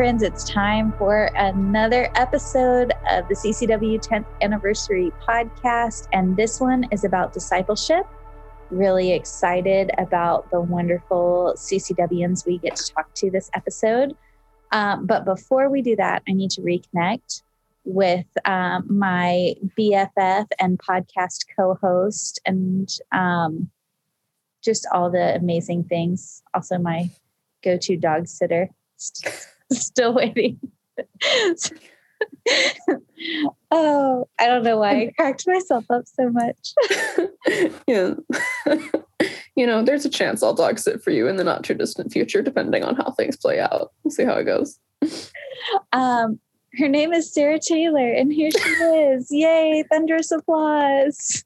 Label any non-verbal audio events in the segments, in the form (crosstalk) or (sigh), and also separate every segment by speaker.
Speaker 1: friends, it's time for another episode of the CCW 10th Anniversary podcast. And this one is about discipleship. Really excited about the wonderful CCWians we get to talk to this episode. Um, but before we do that, I need to reconnect with um, my BFF and podcast co host and um, just all the amazing things. Also, my go to dog sitter. (laughs) Still waiting. (laughs) oh, I don't know why I cracked myself up so much. (laughs)
Speaker 2: yeah. you know, there's a chance I'll dog sit for you in the not too distant future, depending on how things play out. We'll see how it goes.
Speaker 1: Um, her name is Sarah Taylor, and here she is. Yay, thunderous applause.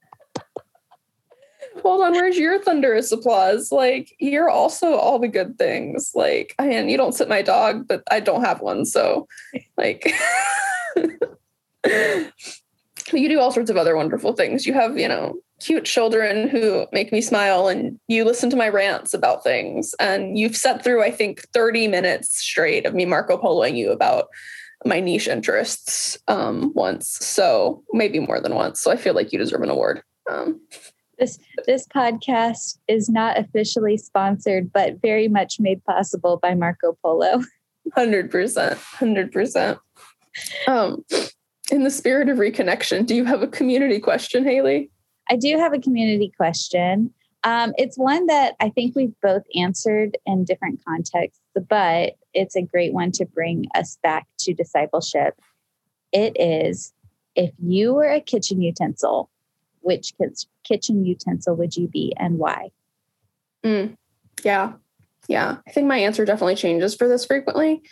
Speaker 2: Hold on, where's your thunderous applause? Like, you're also all the good things. Like, I mean, you don't sit my dog, but I don't have one. So, like, (laughs) you do all sorts of other wonderful things. You have, you know, cute children who make me smile, and you listen to my rants about things. And you've sat through, I think, 30 minutes straight of me Marco Poloing you about my niche interests um, once, so maybe more than once. So I feel like you deserve an award. Um,
Speaker 1: this this podcast is not officially sponsored, but very much made possible by Marco Polo.
Speaker 2: Hundred percent, hundred percent. Um, in the spirit of reconnection, do you have a community question, Haley?
Speaker 1: I do have a community question. Um, it's one that I think we've both answered in different contexts, but it's a great one to bring us back to discipleship. It is if you were a kitchen utensil, which kitchen utensil would you be and why?
Speaker 2: Mm, yeah. Yeah. I think my answer definitely changes for this frequently.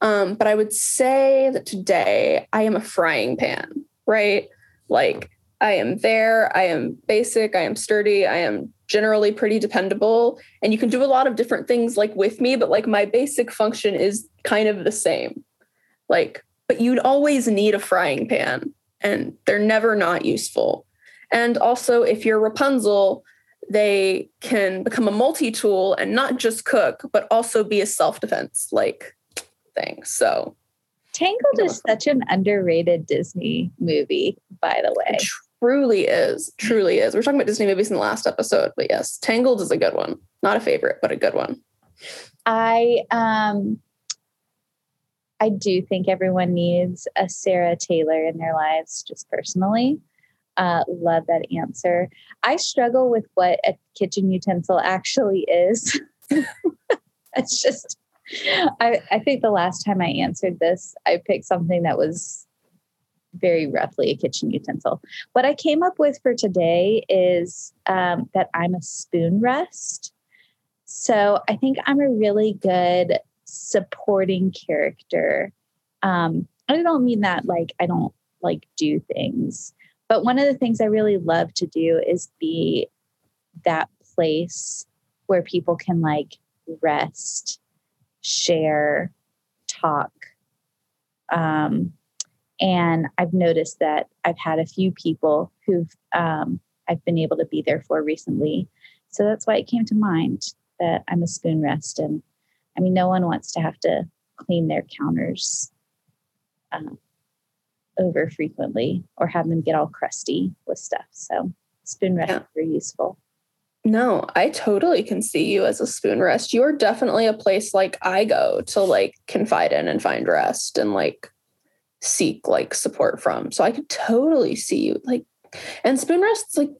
Speaker 2: Um, but I would say that today I am a frying pan, right? Like I am there, I am basic, I am sturdy, I am generally pretty dependable and you can do a lot of different things like with me but like my basic function is kind of the same like but you'd always need a frying pan and they're never not useful and also if you're rapunzel they can become a multi-tool and not just cook but also be a self-defense like thing so
Speaker 1: tangled is such an underrated disney movie by the way
Speaker 2: truly is, truly is. We are talking about Disney movies in the last episode, but yes, Tangled is a good one. Not a favorite, but a good one.
Speaker 1: I um I do think everyone needs a Sarah Taylor in their lives, just personally. Uh, love that answer. I struggle with what a kitchen utensil actually is. (laughs) it's just, I, I think the last time I answered this, I picked something that was very roughly a kitchen utensil. What I came up with for today is um, that I'm a spoon rest. So I think I'm a really good supporting character. Um, I don't mean that like I don't like do things, but one of the things I really love to do is be that place where people can like rest, share, talk, um, and I've noticed that I've had a few people who've um, I've been able to be there for recently. So that's why it came to mind that I'm a spoon rest. And I mean, no one wants to have to clean their counters um, over frequently or have them get all crusty with stuff. So spoon rest yeah. are useful.
Speaker 2: No, I totally can see you as a spoon rest. You're definitely a place like I go to like confide in and find rest and like seek like support from. So I could totally see you like, and spoon rests, like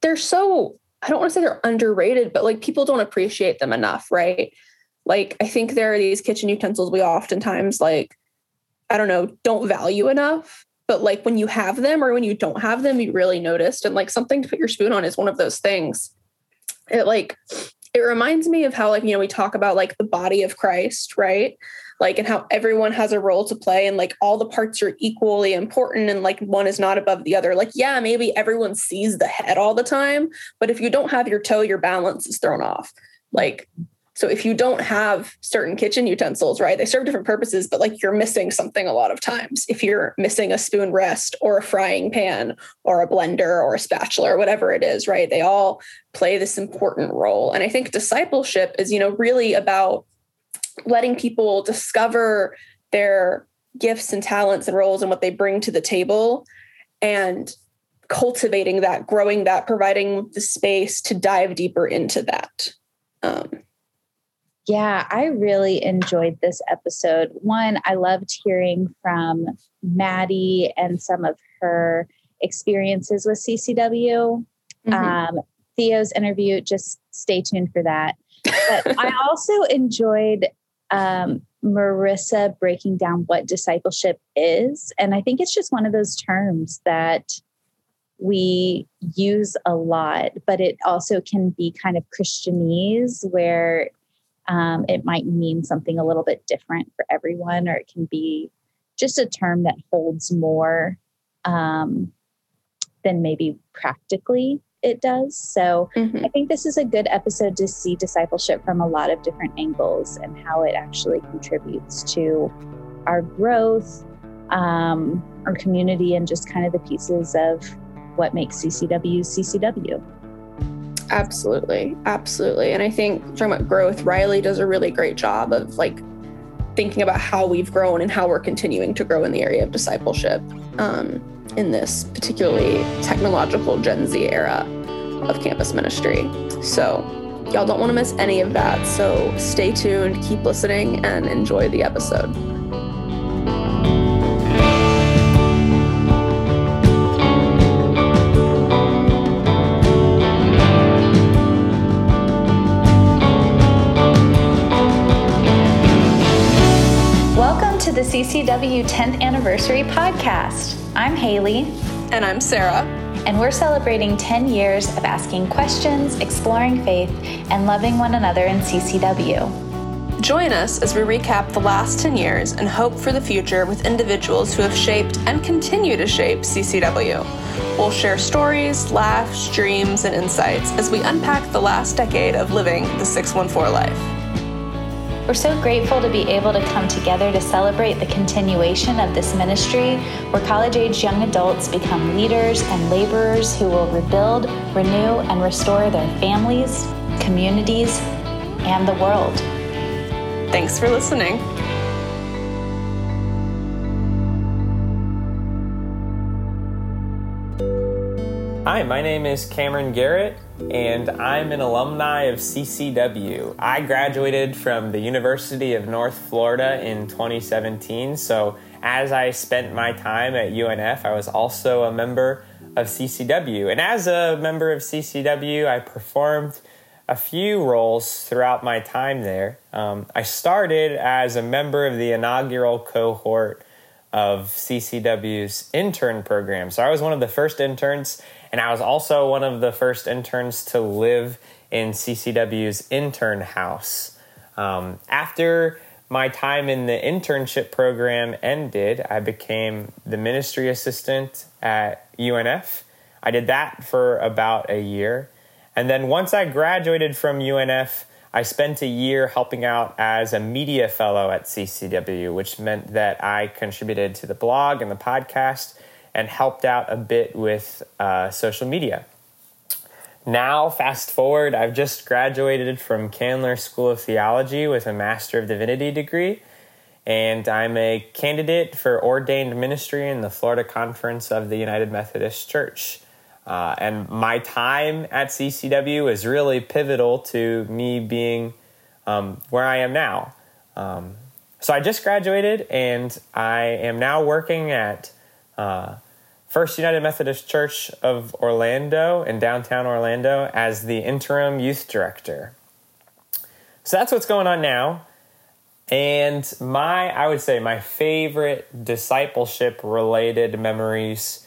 Speaker 2: they're so, I don't want to say they're underrated, but like people don't appreciate them enough, right? Like I think there are these kitchen utensils we oftentimes like, I don't know, don't value enough. But like when you have them or when you don't have them, you really noticed. And like something to put your spoon on is one of those things. It like it reminds me of how like you know we talk about like the body of Christ, right? like and how everyone has a role to play and like all the parts are equally important and like one is not above the other like yeah maybe everyone sees the head all the time but if you don't have your toe your balance is thrown off like so if you don't have certain kitchen utensils, right, they serve different purposes, but like you're missing something a lot of times. If you're missing a spoon rest or a frying pan or a blender or a spatula or whatever it is, right, they all play this important role. And I think discipleship is, you know, really about letting people discover their gifts and talents and roles and what they bring to the table and cultivating that, growing that, providing the space to dive deeper into that. Um,
Speaker 1: yeah, I really enjoyed this episode. One, I loved hearing from Maddie and some of her experiences with CCW. Mm-hmm. Um, Theo's interview, just stay tuned for that. But (laughs) I also enjoyed um, Marisa breaking down what discipleship is. And I think it's just one of those terms that we use a lot, but it also can be kind of Christianese where um, it might mean something a little bit different for everyone, or it can be just a term that holds more um, than maybe practically it does. So mm-hmm. I think this is a good episode to see discipleship from a lot of different angles and how it actually contributes to our growth, um, our community, and just kind of the pieces of what makes CCW CCW.
Speaker 2: Absolutely. Absolutely. And I think about growth, Riley does a really great job of like thinking about how we've grown and how we're continuing to grow in the area of discipleship. Um, in this particularly technological Gen Z era of campus ministry. So, y'all don't want to miss any of that. So, stay tuned, keep listening, and enjoy the episode.
Speaker 1: The CCW 10th Anniversary Podcast. I'm Haley.
Speaker 2: And I'm Sarah.
Speaker 1: And we're celebrating 10 years of asking questions, exploring faith, and loving one another in CCW.
Speaker 2: Join us as we recap the last 10 years and hope for the future with individuals who have shaped and continue to shape CCW. We'll share stories, laughs, dreams, and insights as we unpack the last decade of living the 614 life.
Speaker 1: We're so grateful to be able to come together to celebrate the continuation of this ministry where college age young adults become leaders and laborers who will rebuild, renew, and restore their families, communities, and the world.
Speaker 2: Thanks for listening.
Speaker 3: Hi, my name is Cameron Garrett, and I'm an alumni of CCW. I graduated from the University of North Florida in 2017, so as I spent my time at UNF, I was also a member of CCW. And as a member of CCW, I performed a few roles throughout my time there. Um, I started as a member of the inaugural cohort of CCW's intern program. So I was one of the first interns and I was also one of the first interns to live in CCW's intern house. Um, after my time in the internship program ended, I became the ministry assistant at UNF. I did that for about a year. And then once I graduated from UNF, I spent a year helping out as a media fellow at CCW, which meant that I contributed to the blog and the podcast and helped out a bit with uh, social media. Now, fast forward, I've just graduated from Candler School of Theology with a Master of Divinity degree, and I'm a candidate for ordained ministry in the Florida Conference of the United Methodist Church. Uh, and my time at CCW is really pivotal to me being um, where I am now. Um, so I just graduated, and I am now working at uh, First United Methodist Church of Orlando in downtown Orlando as the interim youth director. So that's what's going on now. And my, I would say, my favorite discipleship related memories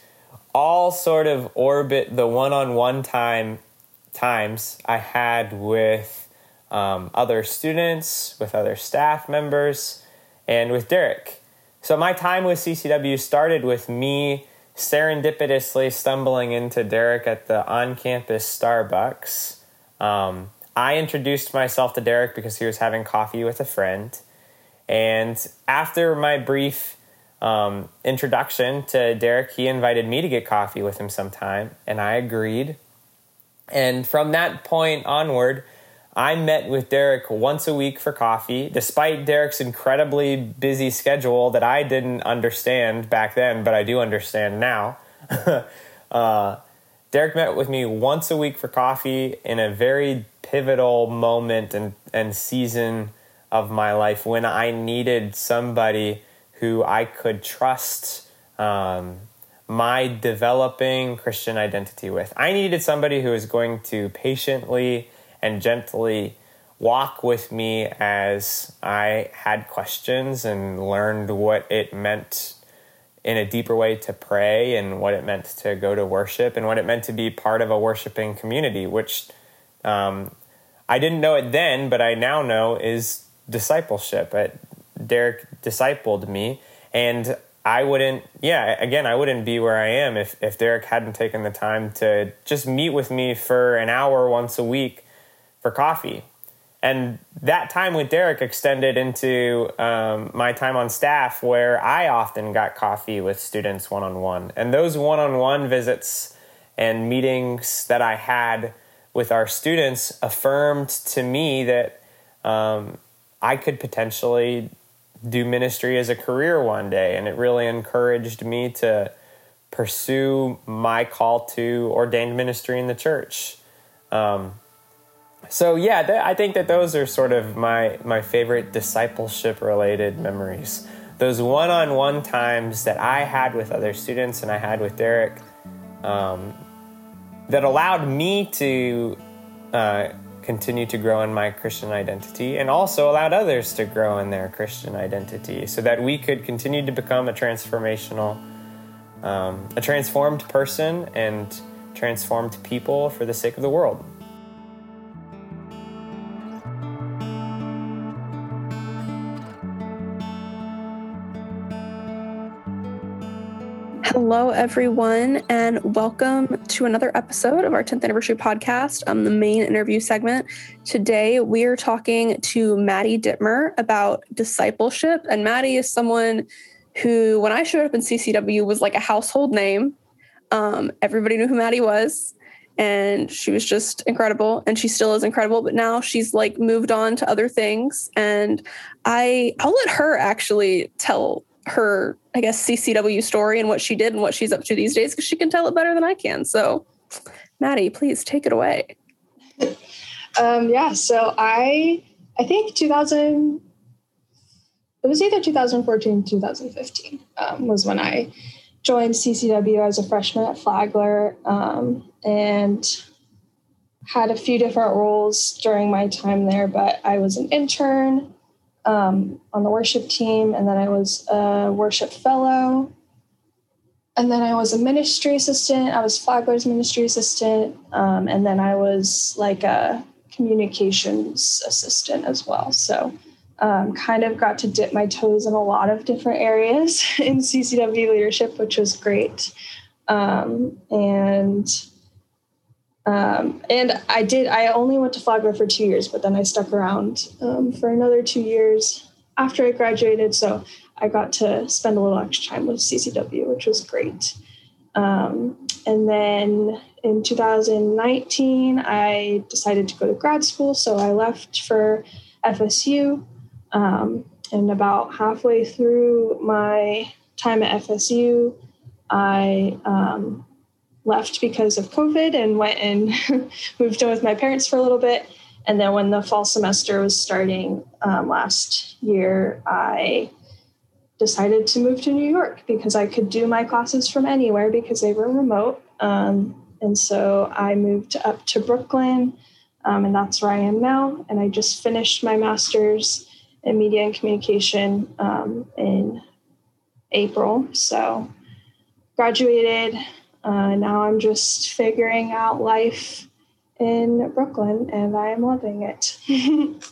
Speaker 3: all sort of orbit the one on one time times I had with um, other students, with other staff members, and with Derek. So my time with CCW started with me serendipitously stumbling into Derek at the on campus Starbucks. Um, I introduced myself to Derek because he was having coffee with a friend. And after my brief um, introduction to Derek, he invited me to get coffee with him sometime, and I agreed. And from that point onward, I met with Derek once a week for coffee, despite Derek's incredibly busy schedule that I didn't understand back then, but I do understand now. (laughs) uh, Derek met with me once a week for coffee in a very pivotal moment and, and season of my life when I needed somebody who I could trust um, my developing Christian identity with. I needed somebody who was going to patiently and gently walk with me as I had questions and learned what it meant in a deeper way to pray and what it meant to go to worship and what it meant to be part of a worshiping community, which um, I didn't know it then, but I now know is discipleship. Derek discipled me, and I wouldn't, yeah, again, I wouldn't be where I am if, if Derek hadn't taken the time to just meet with me for an hour once a week for coffee. And that time with Derek extended into um, my time on staff, where I often got coffee with students one on one. And those one on one visits and meetings that I had with our students affirmed to me that um, I could potentially do ministry as a career one day. And it really encouraged me to pursue my call to ordained ministry in the church. Um, so yeah, th- I think that those are sort of my my favorite discipleship related memories. Those one on one times that I had with other students and I had with Derek, um, that allowed me to uh, continue to grow in my Christian identity and also allowed others to grow in their Christian identity, so that we could continue to become a transformational, um, a transformed person and transformed people for the sake of the world.
Speaker 2: Hello, everyone, and welcome to another episode of our 10th anniversary podcast, um, the main interview segment. Today, we are talking to Maddie Dittmer about discipleship. And Maddie is someone who, when I showed up in CCW, was like a household name. Um, everybody knew who Maddie was, and she was just incredible. And she still is incredible, but now she's like moved on to other things. And I, I'll let her actually tell her, I guess, CCW story and what she did and what she's up to these days because she can tell it better than I can. So, Maddie, please take it away.
Speaker 4: um, yeah, so I, I think 2000, it was either 2014 2015 um, was when I joined CCW as a freshman at Flagler um, and had a few different roles during my time there, but I was an intern um, on the worship team, and then I was a worship fellow. And then I was a ministry assistant. I was Flagler's ministry assistant. Um, and then I was like a communications assistant as well. So um, kind of got to dip my toes in a lot of different areas (laughs) in CCW leadership, which was great. Um, and um, and I did, I only went to Flagler for two years, but then I stuck around um, for another two years after I graduated. So I got to spend a little extra time with CCW, which was great. Um, and then in 2019, I decided to go to grad school. So I left for FSU. Um, and about halfway through my time at FSU, I um, left because of COVID and went and (laughs) moved in with my parents for a little bit. And then when the fall semester was starting um, last year, I decided to move to New York because I could do my classes from anywhere because they were remote. Um, and so I moved up to Brooklyn, um, and that's where I am now. And I just finished my master's in media and communication um, in April. So graduated uh, now I'm just figuring out life in Brooklyn and I am loving it. (laughs)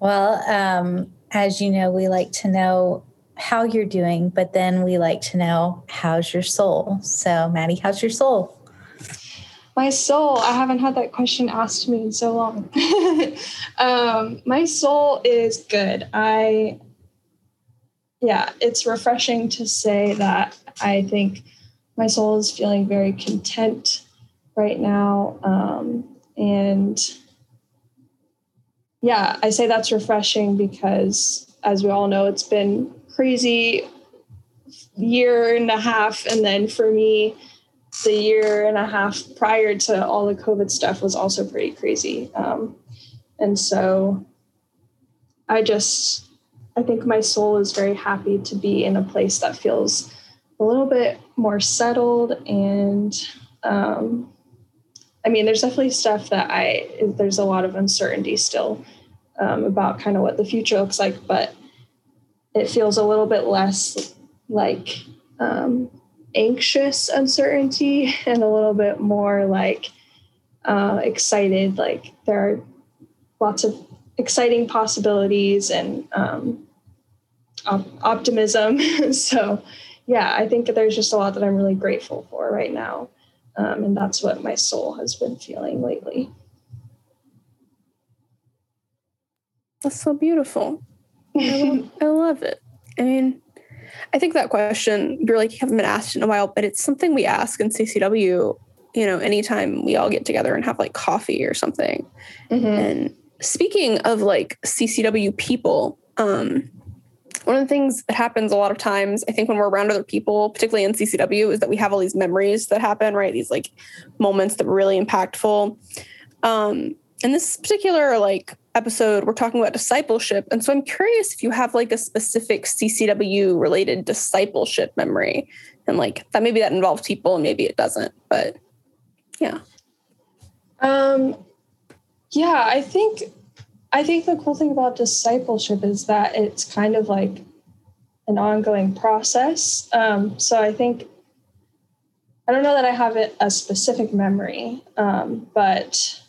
Speaker 1: well, um, as you know, we like to know how you're doing, but then we like to know how's your soul. So, Maddie, how's your soul?
Speaker 4: My soul, I haven't had that question asked to me in so long. (laughs) um, my soul is good. I yeah, it's refreshing to say that I think my soul is feeling very content right now. Um, and yeah, I say that's refreshing because, as we all know, it's been crazy year and a half. And then for me, the year and a half prior to all the COVID stuff was also pretty crazy. Um, and so I just, I think my soul is very happy to be in a place that feels a little bit more settled and um, I mean, there's definitely stuff that I, there's a lot of uncertainty still um, about kind of what the future looks like, but it feels a little bit less like um, anxious uncertainty (laughs) and a little bit more like uh, excited. Like there are lots of exciting possibilities and um, op- optimism. (laughs) so, yeah, I think there's just a lot that I'm really grateful for right now. Um, and that's what my soul has been feeling lately.
Speaker 2: That's so beautiful. I love, I love it. I mean, I think that question you're like you haven't been asked in a while, but it's something we ask in CCW. You know, anytime we all get together and have like coffee or something. Mm-hmm. And speaking of like CCW people, um, one of the things that happens a lot of times, I think, when we're around other people, particularly in CCW, is that we have all these memories that happen, right? These like moments that were really impactful. Um, in this particular like episode, we're talking about discipleship, and so I'm curious if you have like a specific CCW related discipleship memory, and like that maybe that involves people and maybe it doesn't, but yeah.
Speaker 4: Um, yeah, I think I think the cool thing about discipleship is that it's kind of like an ongoing process. Um, so I think I don't know that I have it a specific memory, um, but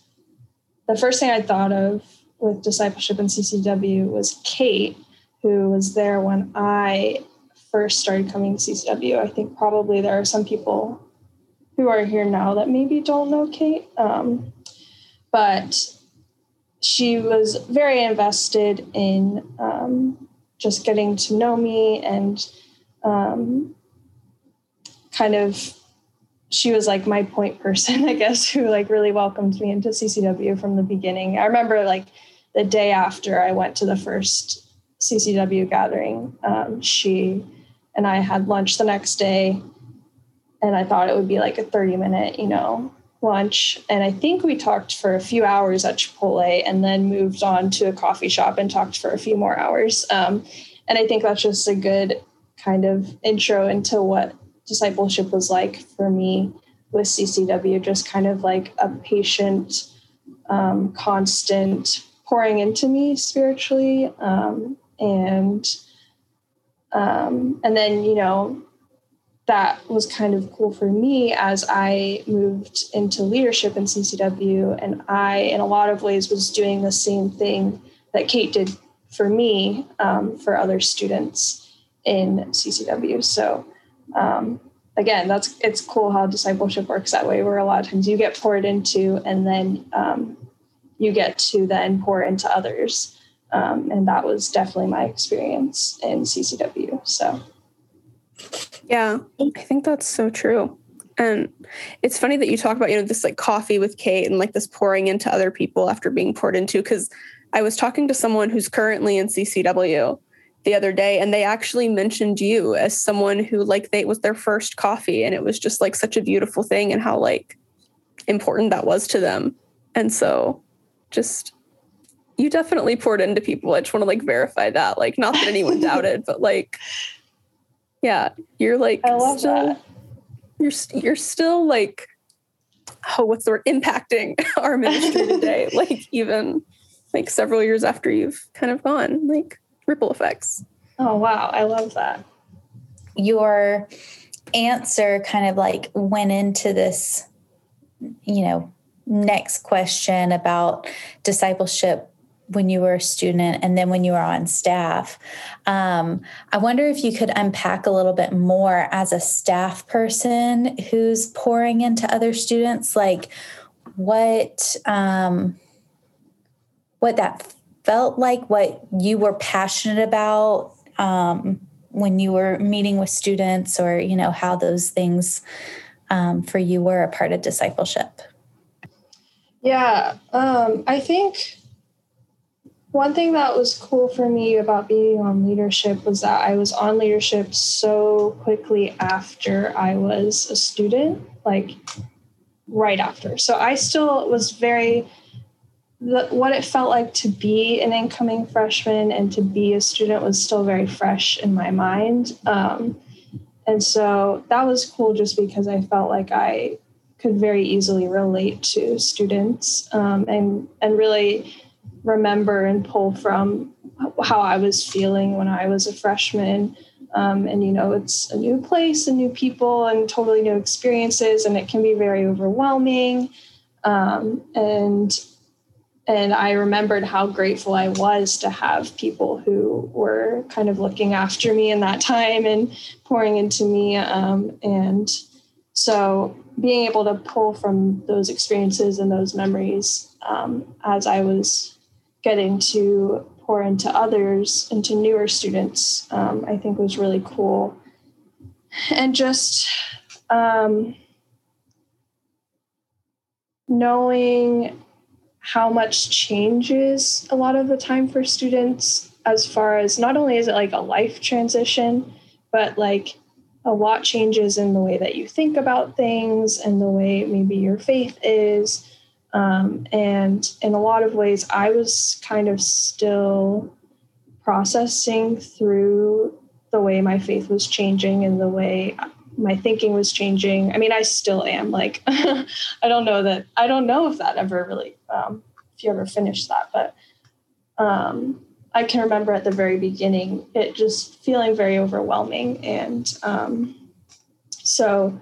Speaker 4: the first thing I thought of with discipleship in CCW was Kate, who was there when I first started coming to CCW. I think probably there are some people who are here now that maybe don't know Kate. Um, but she was very invested in um, just getting to know me and um, kind of she was like my point person (laughs) i guess who like really welcomed me into ccw from the beginning. I remember like the day after i went to the first ccw gathering um, she and i had lunch the next day and i thought it would be like a 30 minute you know lunch and i think we talked for a few hours at chipotle and then moved on to a coffee shop and talked for a few more hours. Um, and i think that's just a good kind of intro into what discipleship was like for me with ccw just kind of like a patient um, constant pouring into me spiritually um, and um, and then you know that was kind of cool for me as I moved into leadership in CCW. And I, in a lot of ways, was doing the same thing that Kate did for me um, for other students in CCW. So, um, again, that's it's cool how discipleship works that way, where a lot of times you get poured into and then um, you get to then pour into others. Um, and that was definitely my experience in CCW. So.
Speaker 2: Yeah, I think that's so true. And it's funny that you talk about, you know, this like coffee with Kate and like this pouring into other people after being poured into. Cause I was talking to someone who's currently in CCW the other day and they actually mentioned you as someone who like they was their first coffee and it was just like such a beautiful thing and how like important that was to them. And so just you definitely poured into people. I just want to like verify that. Like not that anyone (laughs) doubted, but like yeah, you're like
Speaker 4: I love
Speaker 2: still,
Speaker 4: that.
Speaker 2: You're you're still like oh, what's the word? Impacting (laughs) our ministry today. (laughs) like even like several years after you've kind of gone, like ripple effects.
Speaker 4: Oh wow, I love that.
Speaker 1: Your answer kind of like went into this, you know, next question about discipleship when you were a student and then when you were on staff. Um, I wonder if you could unpack a little bit more as a staff person who's pouring into other students, like what um, what that felt like, what you were passionate about um, when you were meeting with students, or you know how those things um, for you were a part of discipleship.
Speaker 4: Yeah, um, I think one thing that was cool for me about being on leadership was that I was on leadership so quickly after I was a student, like right after. So I still was very what it felt like to be an incoming freshman and to be a student was still very fresh in my mind. Um, and so that was cool just because I felt like I could very easily relate to students um, and and really remember and pull from how I was feeling when I was a freshman. Um, and you know, it's a new place and new people and totally new experiences, and it can be very overwhelming. Um, and and I remembered how grateful I was to have people who were kind of looking after me in that time and pouring into me. Um, and so being able to pull from those experiences and those memories um, as I was getting to pour into others, into newer students, um, I think was really cool. And just um, knowing how much changes a lot of the time for students as far as not only is it like a life transition, but like a lot changes in the way that you think about things and the way maybe your faith is. Um, and in a lot of ways, I was kind of still processing through the way my faith was changing and the way my thinking was changing. I mean, I still am. Like, (laughs) I don't know that. I don't know if that ever really, um, if you ever finished that, but um, I can remember at the very beginning it just feeling very overwhelming, and um, so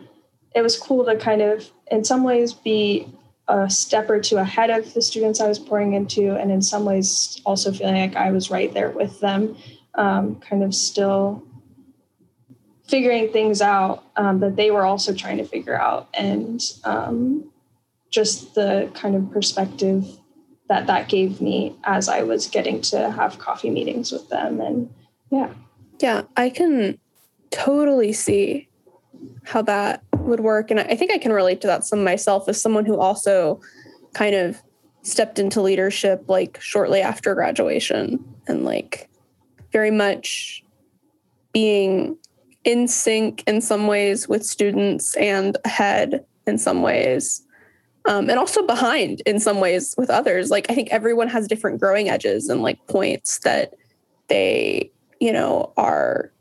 Speaker 4: it was cool to kind of, in some ways, be a step or two ahead of the students I was pouring into, and in some ways, also feeling like I was right there with them, um, kind of still figuring things out um, that they were also trying to figure out and um, just the kind of perspective that that gave me as i was getting to have coffee meetings with them and yeah.
Speaker 2: Yeah i can totally see how that would work. And i think i can relate to that some myself as someone who also kind of stepped into leadership like shortly after graduation and like very much being in sync in some ways with students and ahead in some ways um, and also behind in some ways with others. Like i think everyone has different growing edges and like points that they you know are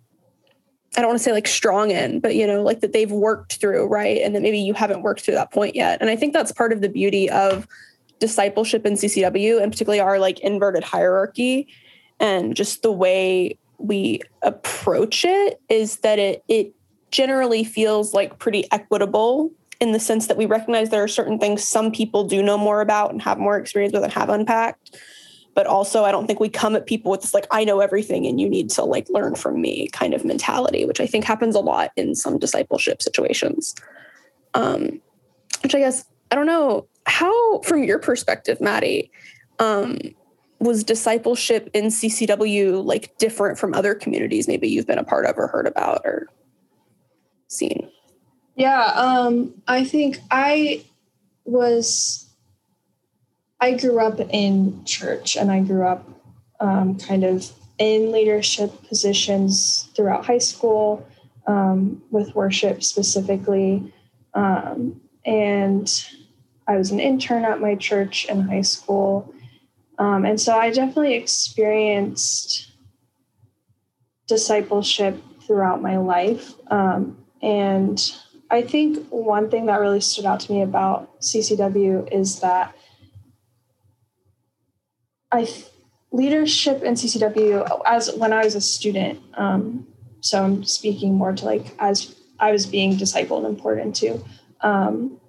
Speaker 2: i don't want to say like strong in but you know like that they've worked through right? And that maybe you haven't worked through that point yet. And i think that's part of the beauty of discipleship in ccw and particularly our like inverted hierarchy and just the way we approach it is that it it generally feels like pretty equitable in the sense that we recognize there are certain things some people do know more about and have more experience with and have unpacked but also i don't think we come at people with this like i know everything and you need to like learn from me kind of mentality which i think happens a lot in some discipleship situations um which i guess i don't know how from your perspective maddie um was discipleship in CCW like different from other communities maybe you've been a part of or heard about or seen?
Speaker 4: Yeah, um, I think I was, I grew up in church and I grew up um, kind of in leadership positions throughout high school um, with worship specifically. Um, and I was an intern at my church in high school. Um, and so I definitely experienced discipleship throughout my life. Um, and I think one thing that really stood out to me about CCW is that I leadership in CCW as when I was a student. Um, so I'm speaking more to like as I was being discipled and poured into. Um,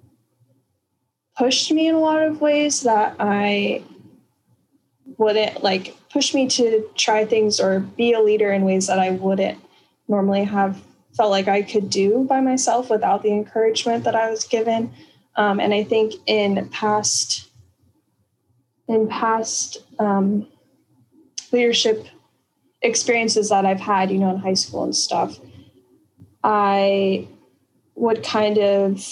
Speaker 4: pushed me in a lot of ways that I wouldn't like push me to try things or be a leader in ways that I wouldn't normally have felt like I could do by myself without the encouragement that I was given. Um, and I think in past in past um, leadership experiences that I've had, you know, in high school and stuff, I would kind of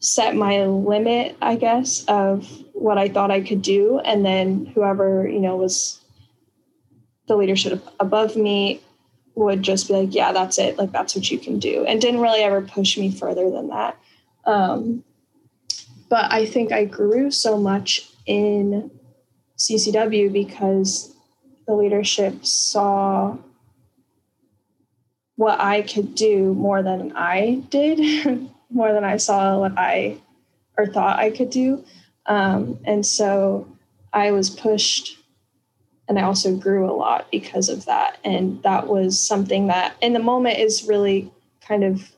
Speaker 4: set my limit, I guess, of what I thought I could do. And then whoever, you know, was the leadership above me would just be like, yeah, that's it. Like, that's what you can do. And didn't really ever push me further than that. Um, but I think I grew so much in CCW because the leadership saw what I could do more than I did, (laughs) more than I saw what I or thought I could do. Um, and so I was pushed and I also grew a lot because of that. And that was something that in the moment is really kind of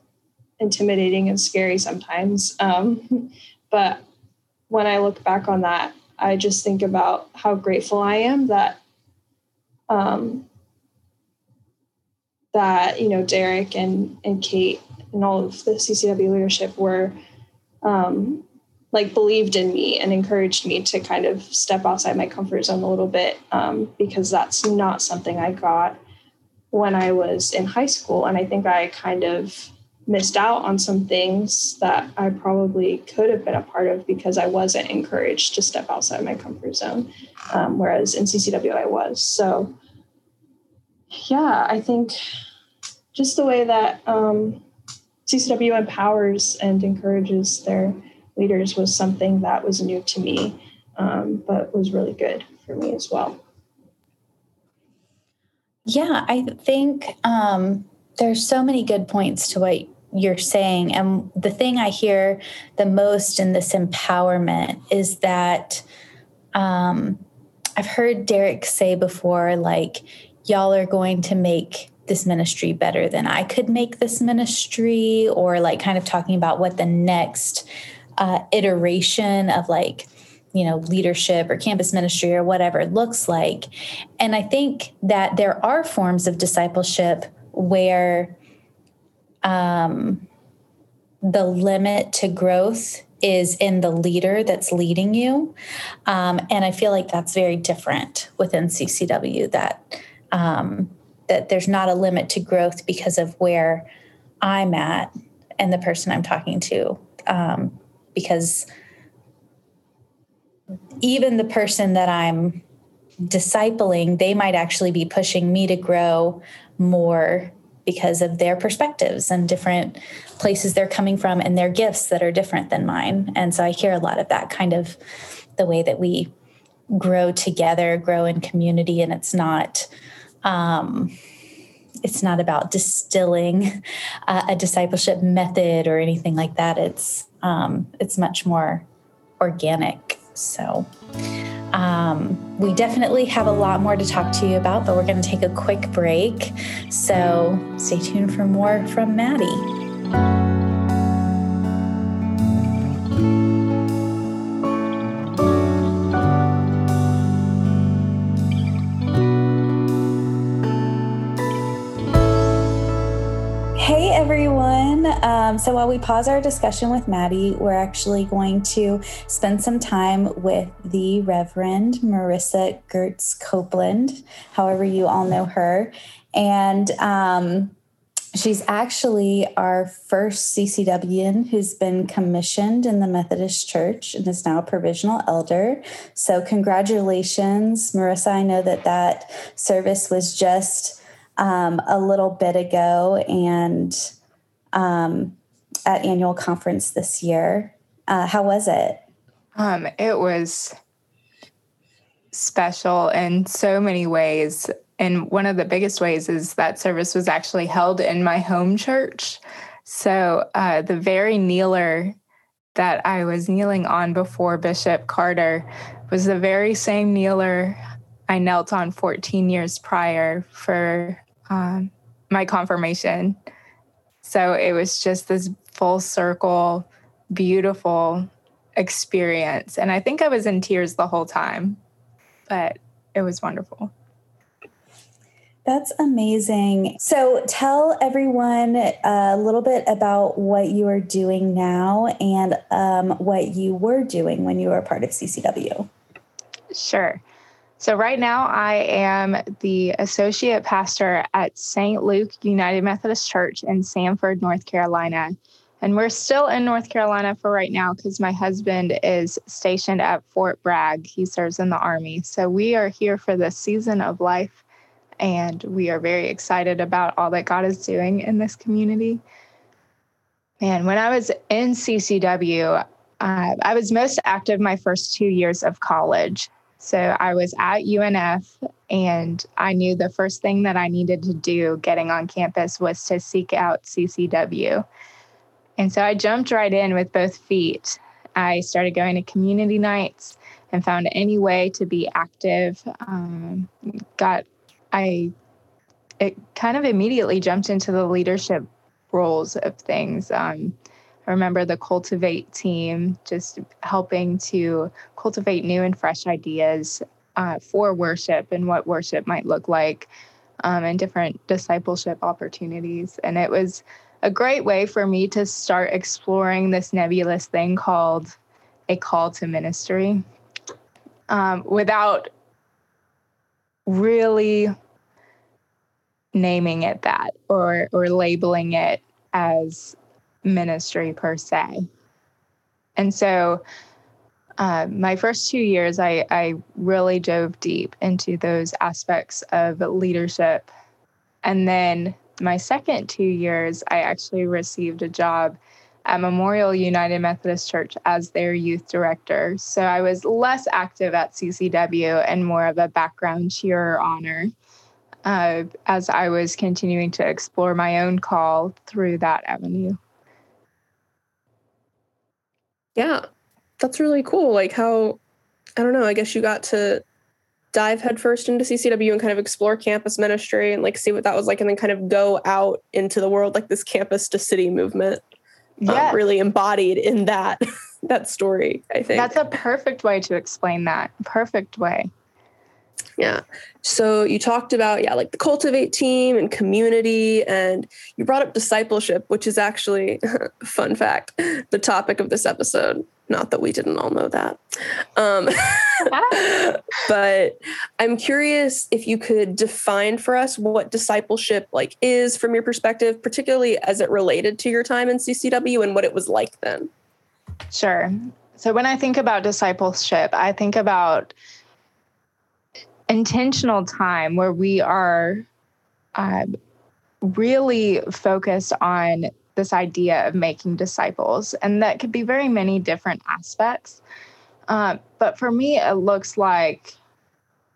Speaker 4: intimidating and scary sometimes. Um, (laughs) but when I look back on that, I just think about how grateful I am that um, that you know Derek and and Kate and all of the CCW leadership were um, like believed in me and encouraged me to kind of step outside my comfort zone a little bit um, because that's not something I got when I was in high school, and I think I kind of missed out on some things that I probably could have been a part of because I wasn't encouraged to step outside my comfort zone. Um, whereas in CCW, I was. So, yeah, I think just the way that um, CCW empowers and encourages their leaders was something that was new to me, um, but was really good for me as well.
Speaker 1: Yeah, I think um, there's so many good points to what you're saying. And the thing I hear the most in this empowerment is that um, I've heard Derek say before, like, y'all are going to make this ministry better than I could make this ministry, or like kind of talking about what the next uh, iteration of like, you know, leadership or campus ministry or whatever looks like. And I think that there are forms of discipleship where um, the limit to growth is in the leader that's leading you. Um, and I feel like that's very different within CCW that um, that there's not a limit to growth because of where I'm at and the person I'm talking to. Um, because even the person that I'm discipling, they might actually be pushing me to grow more because of their perspectives and different places they're coming from and their gifts that are different than mine. And so I hear a lot of that kind of the way that we grow together, grow in community, and it's not. Um, it's not about distilling (laughs) uh, a discipleship method or anything like that. It's um, it's much more organic. So um, we definitely have a lot more to talk to you about, but we're going to take a quick break. So stay tuned for more from Maddie. Um, so while we pause our discussion with Maddie, we're actually going to spend some time with the Reverend Marisa Gertz Copeland, however you all know her. And um, she's actually our first CCWian who's been commissioned in the Methodist Church and is now a provisional elder. So congratulations, Marisa. I know that that service was just um, a little bit ago and um, at annual conference this year. Uh, how was it?
Speaker 5: Um, it was special in so many ways. And one of the biggest ways is that service was actually held in my home church. So uh, the very kneeler that I was kneeling on before Bishop Carter was the very same kneeler I knelt on 14 years prior for um, my confirmation. So it was just this full circle, beautiful experience. And I think I was in tears the whole time, but it was wonderful.
Speaker 1: That's amazing. So, tell everyone a little bit about what you are doing now and um, what you were doing when you were a part of CCW.
Speaker 5: Sure. So, right now, I am the associate pastor at St. Luke United Methodist Church in Sanford, North Carolina. And we're still in North Carolina for right now because my husband is stationed at Fort Bragg. He serves in the Army. So we are here for the season of life. And we are very excited about all that God is doing in this community. And when I was in CCW, uh, I was most active my first two years of college. So I was at UNF, and I knew the first thing that I needed to do getting on campus was to seek out CCW. And so I jumped right in with both feet. I started going to community nights and found any way to be active. Um, got, I, it kind of immediately jumped into the leadership roles of things. Um, I remember the Cultivate team just helping to cultivate new and fresh ideas uh, for worship and what worship might look like um, and different discipleship opportunities. And it was a great way for me to start exploring this nebulous thing called a call to ministry um, without really naming it that or or labeling it as ministry per se. And so uh, my first two years, I, I really dove deep into those aspects of leadership. And then my second two years, I actually received a job at Memorial United Methodist Church as their youth director. So I was less active at CCW and more of a background cheer honor uh, as I was continuing to explore my own call through that avenue.
Speaker 2: Yeah, that's really cool. Like how, I don't know, I guess you got to dive headfirst into CCW and kind of explore campus ministry and like see what that was like and then kind of go out into the world like this campus to city movement. Yeah. Um, really embodied in that (laughs) that story, I think.
Speaker 5: That's a perfect way to explain that. Perfect way.
Speaker 2: Yeah. So you talked about, yeah, like the Cultivate team and community, and you brought up discipleship, which is actually, (laughs) fun fact, the topic of this episode. Not that we didn't all know that. Um, (laughs) but I'm curious if you could define for us what discipleship like is from your perspective, particularly as it related to your time in CCW and what it was like then.
Speaker 5: Sure. So when I think about discipleship, I think about intentional time where we are uh, really focused on this idea of making disciples. And that could be very many different aspects. Uh, but for me, it looks like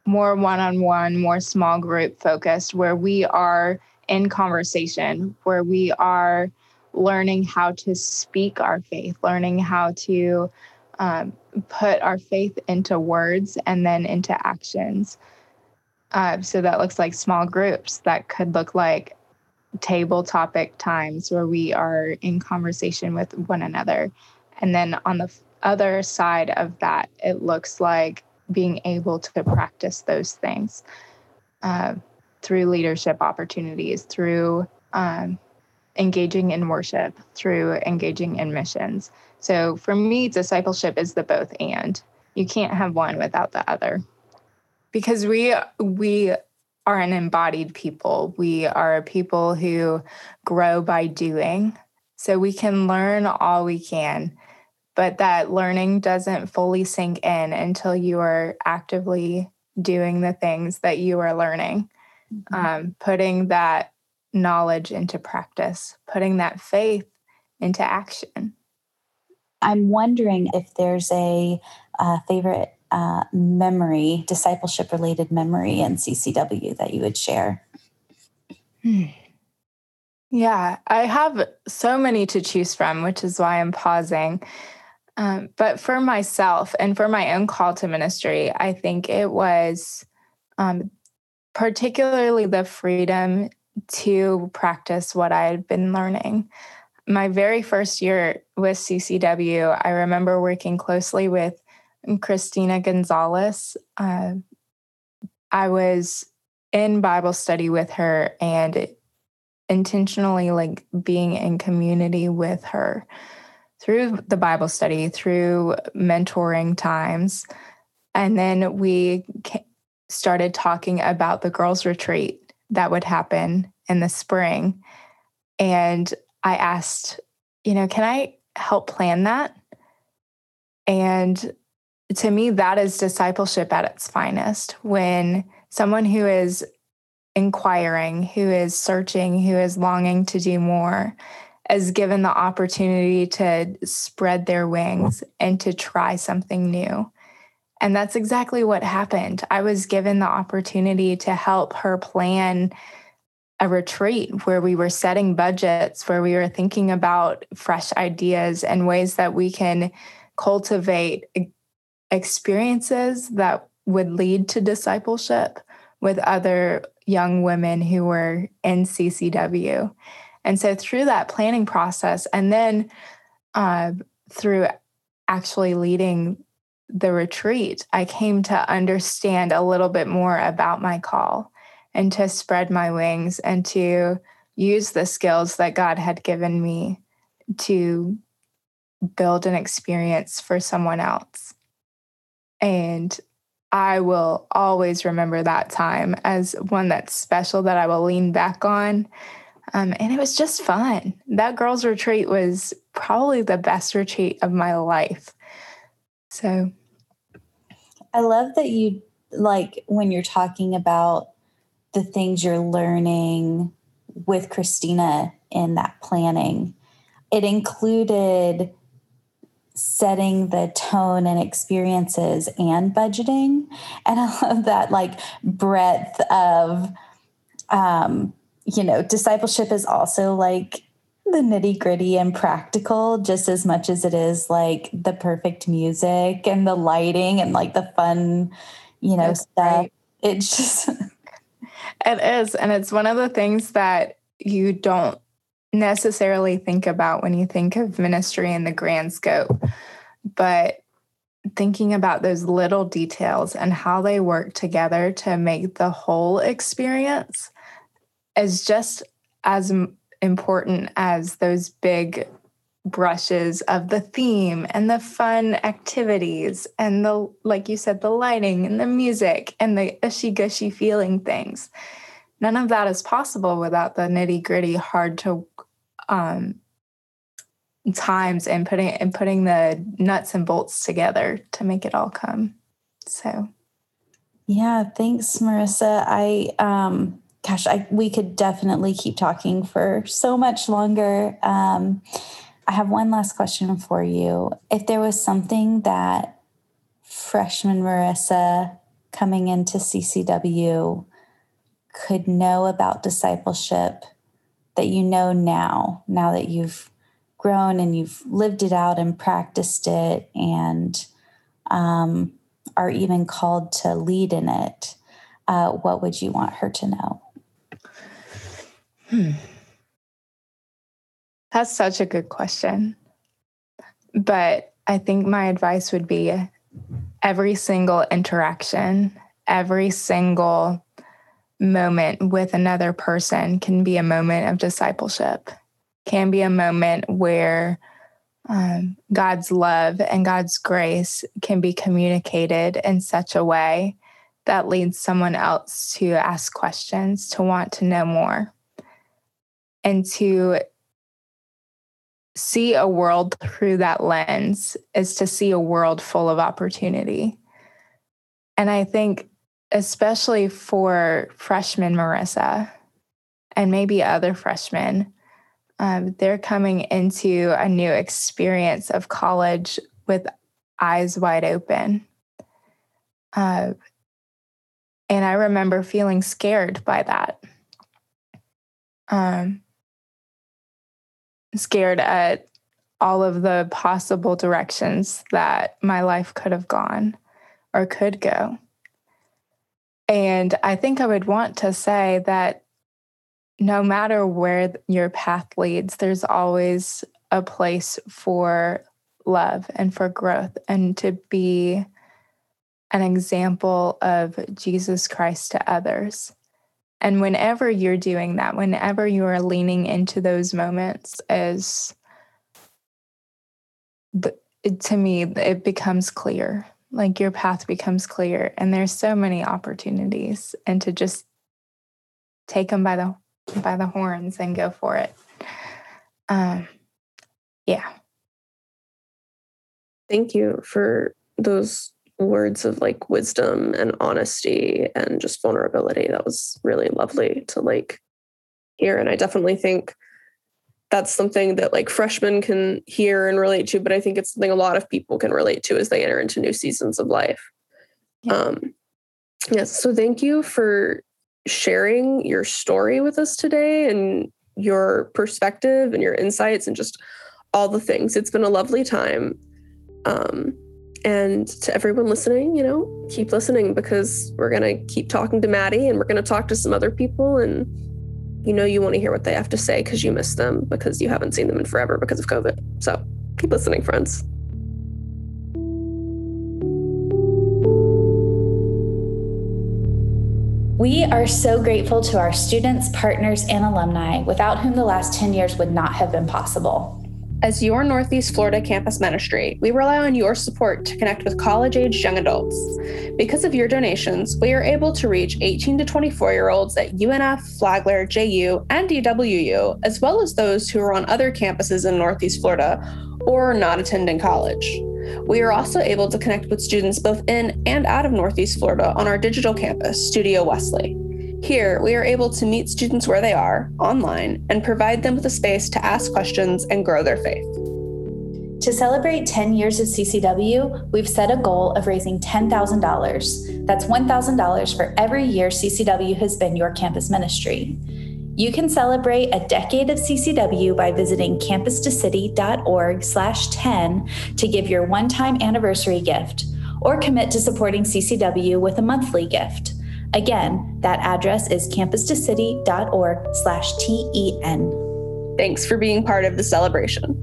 Speaker 5: more one on one, more small group focused, where we are in conversation, where we are learning how to speak our faith, learning how to um, put our faith into words and then into actions. Uh, so that looks like small groups. That could look like table topic times where we are in conversation with one another. And then on the other side of that, it looks like being able to practice those things uh, through leadership opportunities, through um, engaging in worship, through engaging in missions. So for me, discipleship is the both and. You can't have one without the other. Because we we are an embodied people. We are a people who grow by doing. So we can learn all we can, but that learning doesn't fully sink in until you are actively doing the things that you are learning, mm-hmm. um, putting that knowledge into practice, putting that faith into action.
Speaker 1: I'm wondering if there's a uh, favorite uh, memory, discipleship related memory in CCW that you would share.
Speaker 5: Hmm. Yeah, I have so many to choose from, which is why I'm pausing. Um, but for myself and for my own call to ministry, I think it was um, particularly the freedom to practice what I had been learning. My very first year with CCW, I remember working closely with Christina Gonzalez. Uh, I was in Bible study with her and intentionally like being in community with her through the Bible study, through mentoring times. And then we started talking about the girls' retreat that would happen in the spring. And I asked you know, can I help plan that? And to me, that is discipleship at its finest when someone who is inquiring, who is searching, who is longing to do more, is given the opportunity to spread their wings and to try something new. And that's exactly what happened. I was given the opportunity to help her plan a retreat where we were setting budgets, where we were thinking about fresh ideas and ways that we can cultivate experiences that would lead to discipleship with other young women who were in CCW. And so through that planning process, and then uh, through actually leading the retreat, I came to understand a little bit more about my call and to spread my wings and to use the skills that God had given me to build an experience for someone else. And I will always remember that time as one that's special that I will lean back on. Um, and it was just fun. That girls' retreat was probably the best retreat of my life. So
Speaker 1: I love that you like when you're talking about the things you're learning with Christina in that planning. It included setting the tone and experiences and budgeting. And I love that like breadth of um, you know, discipleship is also like the nitty gritty and practical just as much as it is like the perfect music and the lighting and like the fun, you know, That's stuff. Right. It's just. (laughs)
Speaker 5: it is. And it's one of the things that you don't necessarily think about when you think of ministry in the grand scope. But thinking about those little details and how they work together to make the whole experience is just as important as those big brushes of the theme and the fun activities and the like you said the lighting and the music and the ushy gushy feeling things. None of that is possible without the nitty gritty hard to um, times and putting and putting the nuts and bolts together to make it all come. So.
Speaker 1: Yeah thanks Marisa. I um gosh, I, we could definitely keep talking for so much longer. Um, I have one last question for you. If there was something that freshman Marisa coming into CCW could know about discipleship that you know now, now that you've grown and you've lived it out and practiced it and um, are even called to lead in it, uh, what would you want her to know?
Speaker 5: Hmm. That's such a good question. But I think my advice would be every single interaction, every single moment with another person can be a moment of discipleship, can be a moment where um, God's love and God's grace can be communicated in such a way that leads someone else to ask questions, to want to know more and to see a world through that lens is to see a world full of opportunity. And I think, especially for freshman Marisa and maybe other freshmen, um, they're coming into a new experience of college with eyes wide open. Uh, and I remember feeling scared by that. Um, scared at all of the possible directions that my life could have gone or could go. And I think I would want to say that no matter where your path leads, there's always a place for love and for growth and to be an example of Jesus Christ to others. And whenever you're doing that, whenever you are leaning into those moments, as to me, it becomes clear. Like your path becomes clear, and there's so many opportunities, and to just take them by the by the horns and go for it. Um, Yeah.
Speaker 2: Thank you for those words of like wisdom and honesty and just vulnerability. That was really lovely to like hear. And I definitely think that's something that like freshmen can hear and relate to, but I think it's something a lot of people can relate to as they enter into new seasons of life. Yeah. Um, yes. So thank you for sharing your story with us today and your perspective and your insights and just all the things. It's been a lovely time. Um, and to everyone listening, you know, keep listening because we're going to keep talking to Maddie and we're going to talk to some other people. And you know, you want to hear what they have to say because you miss them because you haven't seen them in forever because of COVID. So keep listening, friends.
Speaker 1: We are so grateful to our students, partners, and alumni, without whom the last 10 years would not have been possible.
Speaker 2: As your Northeast Florida campus ministry, we rely on your support to connect with college aged young adults. Because of your donations, we are able to reach 18 to 24 year olds at UNF, Flagler, JU, and DWU, as well as those who are on other campuses in Northeast Florida or not attending college. We are also able to connect with students both in and out of Northeast Florida on our digital campus, Studio Wesley. Here, we are able to meet students where they are, online, and provide them with a space to ask questions and grow their faith.
Speaker 1: To celebrate 10 years of CCW, we've set a goal of raising $10,000. That's $1,000 for every year CCW has been your campus ministry. You can celebrate a decade of CCW by visiting campustocity.org slash 10 to give your one-time anniversary gift or commit to supporting CCW with a monthly gift. Again, that address is campustocity.org slash TEN.
Speaker 2: Thanks for being part of the celebration.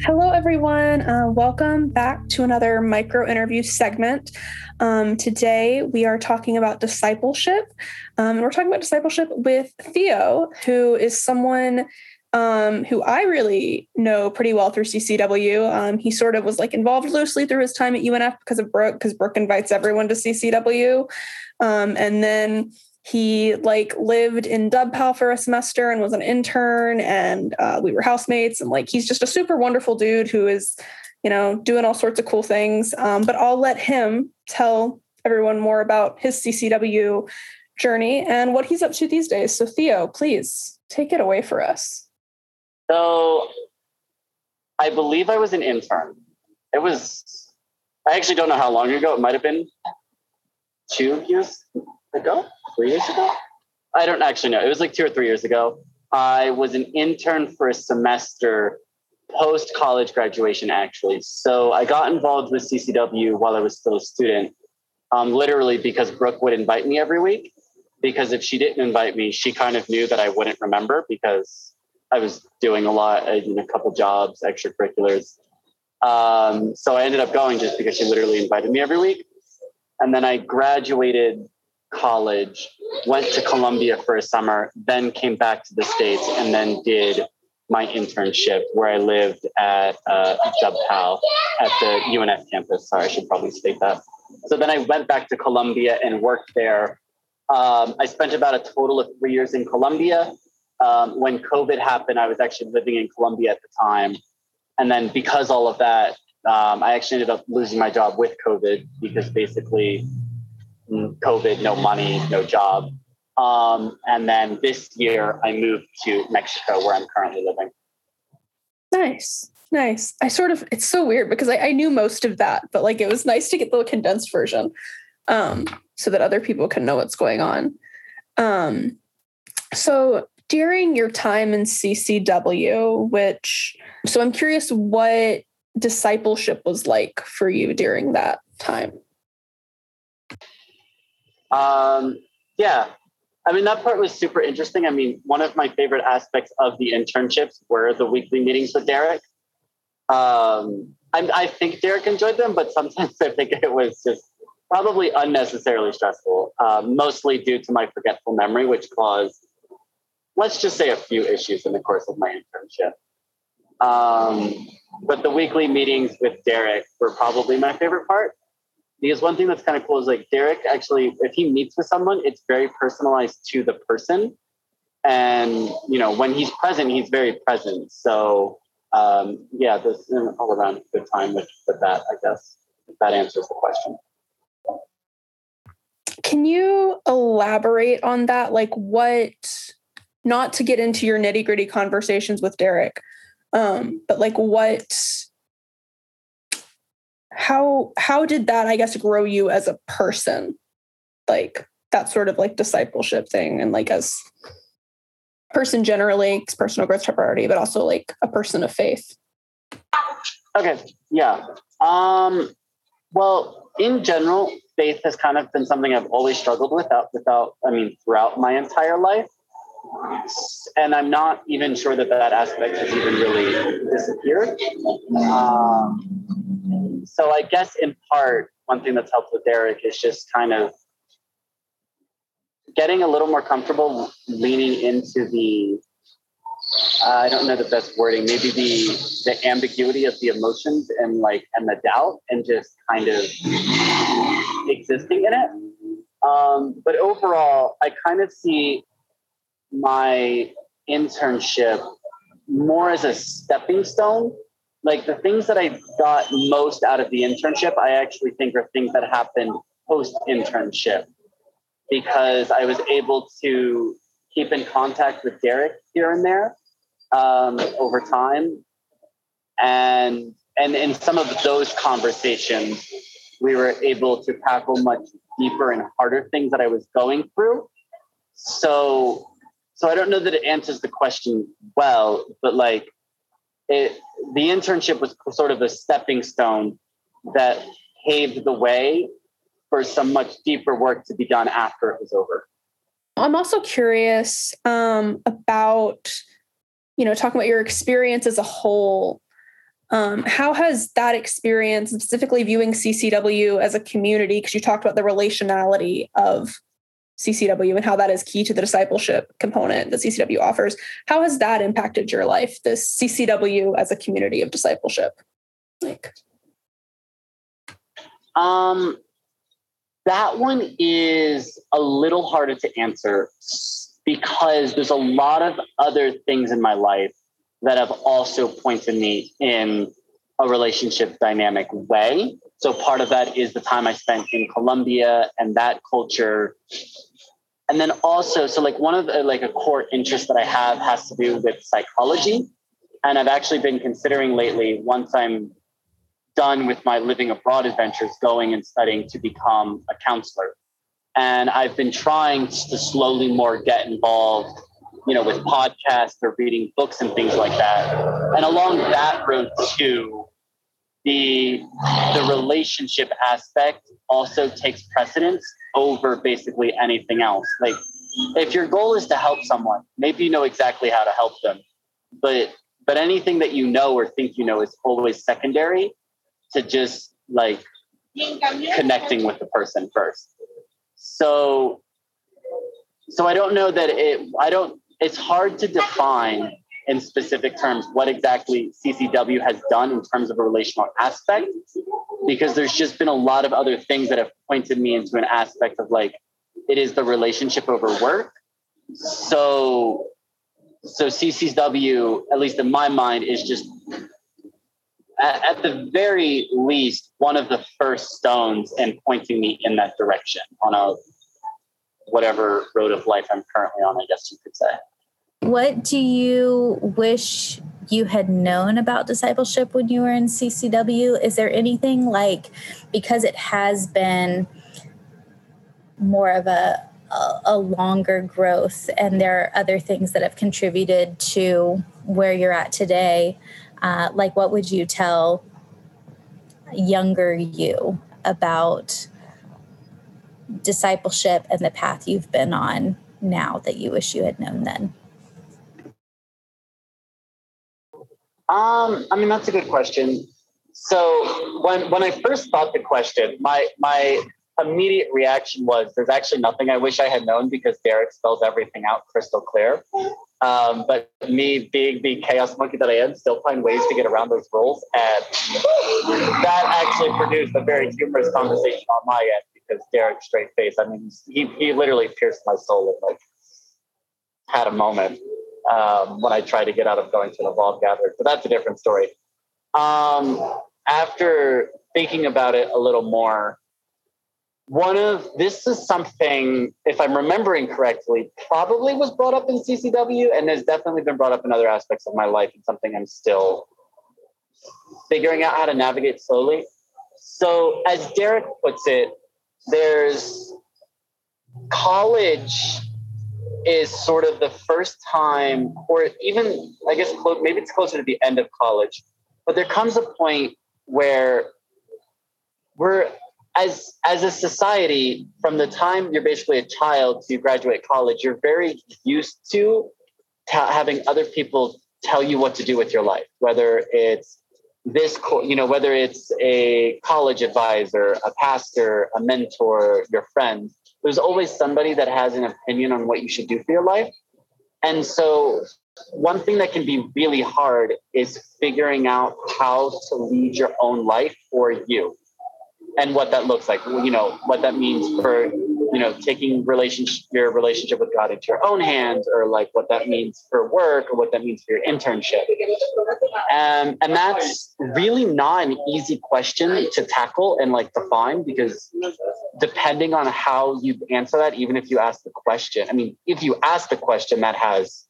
Speaker 2: Hello, everyone. Uh, welcome back to another micro interview segment. Um, today, we are talking about discipleship. Um, and we're talking about discipleship with Theo, who is someone um, who I really know pretty well through CCW. Um, he sort of was like involved loosely through his time at UNF because of Brooke, because Brooke invites everyone to CCW. Um, and then he like lived in Dubpal for a semester and was an intern, and uh, we were housemates. And like he's just a super wonderful dude who is, you know, doing all sorts of cool things. Um, but I'll let him tell everyone more about his CCW journey and what he's up to these days. So Theo, please take it away for us.
Speaker 6: So I believe I was an intern. It was, I actually don't know how long ago. It might have been two years ago, three years ago. I don't actually know. It was like two or three years ago. I was an intern for a semester post college graduation, actually. So I got involved with CCW while I was still a student, um, literally because Brooke would invite me every week. Because if she didn't invite me, she kind of knew that I wouldn't remember because I was doing a lot, in a couple jobs, extracurriculars. Um, so I ended up going just because she literally invited me every week. And then I graduated college, went to Colombia for a summer, then came back to the States and then did my internship where I lived at uh, at the UNF campus. Sorry, I should probably state that. So then I went back to Colombia and worked there. Um, I spent about a total of three years in Colombia um, when COVID happened, I was actually living in Colombia at the time. And then because all of that, um, I actually ended up losing my job with COVID because basically mm, COVID, no money, no job. Um, and then this year I moved to Mexico where I'm currently living.
Speaker 2: Nice. Nice. I sort of, it's so weird because I, I knew most of that, but like it was nice to get the condensed version um, so that other people can know what's going on. Um, so during your time in CCW, which, so I'm curious what discipleship was like for you during that time.
Speaker 6: Um, yeah, I mean, that part was super interesting. I mean, one of my favorite aspects of the internships were the weekly meetings with Derek. Um, I, I think Derek enjoyed them, but sometimes (laughs) I think it was just probably unnecessarily stressful, uh, mostly due to my forgetful memory, which caused let's just say a few issues in the course of my internship. Um, but the weekly meetings with Derek were probably my favorite part because one thing that's kind of cool is like Derek actually, if he meets with someone, it's very personalized to the person. and you know when he's present, he's very present. So um, yeah, this is all around good time with, with that. I guess if that answers the question.
Speaker 2: Can you elaborate on that? Like what? Not to get into your nitty gritty conversations with Derek, um, but like what how how did that i guess grow you as a person? Like that sort of like discipleship thing and like as person generally personal growth priority but also like a person of faith.
Speaker 6: Okay yeah um well in general faith has kind of been something i've always struggled with without without i mean throughout my entire life and i'm not even sure that that aspect has even really disappeared um, so I guess in part, one thing that's helped with Derek is just kind of getting a little more comfortable leaning into the uh, I don't know the best wording, maybe the the ambiguity of the emotions and like and the doubt and just kind of existing in it. Um, but overall, I kind of see my internship more as a stepping stone like the things that I got most out of the internship, I actually think are things that happened post internship because I was able to keep in contact with Derek here and there um, over time. And, and in some of those conversations, we were able to tackle much deeper and harder things that I was going through. So, so I don't know that it answers the question well, but like it, the internship was sort of a stepping stone that paved the way for some much deeper work to be done after it was over.
Speaker 2: I'm also curious um, about, you know, talking about your experience as a whole. Um, how has that experience, specifically viewing CCW as a community, because you talked about the relationality of CCW and how that is key to the discipleship component that CCW offers. How has that impacted your life, this CCW as a community of discipleship? Like
Speaker 6: um that one is a little harder to answer because there's a lot of other things in my life that have also pointed me in a relationship dynamic way. So part of that is the time I spent in Colombia and that culture and then also so like one of the like a core interest that i have has to do with psychology. And i've actually been considering lately once i'm done with my living abroad adventures going and studying to become a counselor. And i've been trying to slowly more get involved you know with podcasts or reading books and things like that. And along that road too the the relationship aspect also takes precedence over basically anything else. Like if your goal is to help someone, maybe you know exactly how to help them, but but anything that you know or think you know is always secondary to just like connecting with the person first. So so I don't know that it I don't it's hard to define in specific terms what exactly CCW has done in terms of a relational aspect, because there's just been a lot of other things that have pointed me into an aspect of like it is the relationship over work. So, so CCW, at least in my mind, is just at, at the very least one of the first stones in pointing me in that direction on a whatever road of life I'm currently on, I guess you could say.
Speaker 1: What do you wish you had known about discipleship when you were in CCW? Is there anything like, because it has been more of a, a, a longer growth and there are other things that have contributed to where you're at today, uh, like what would you tell younger you about discipleship and the path you've been on now that you wish you had known then?
Speaker 6: Um, I mean, that's a good question. So when when I first thought the question, my my immediate reaction was there's actually nothing I wish I had known because Derek spells everything out crystal clear. Um, but me being the chaos monkey that I am, still find ways to get around those rules. And that actually produced a very humorous conversation on my end because Derek's straight face, I mean, he, he literally pierced my soul and like had a moment um, when I try to get out of going to an Evolve gathering, but that's a different story. Um, after thinking about it a little more, one of this is something, if I'm remembering correctly, probably was brought up in CCW and has definitely been brought up in other aspects of my life and something I'm still figuring out how to navigate slowly. So, as Derek puts it, there's college is sort of the first time, or even I guess maybe it's closer to the end of college, but there comes a point where we're as as a society from the time you're basically a child to graduate college you're very used to having other people tell you what to do with your life whether it's this you know whether it's a college advisor a pastor a mentor your friend there's always somebody that has an opinion on what you should do for your life. And so one thing that can be really hard is figuring out how to lead your own life for you and what that looks like. You know what that means for you know taking relationship your relationship with god into your own hands or like what that means for work or what that means for your internship um, and that's really not an easy question to tackle and like define because depending on how you answer that even if you ask the question i mean if you ask the question that has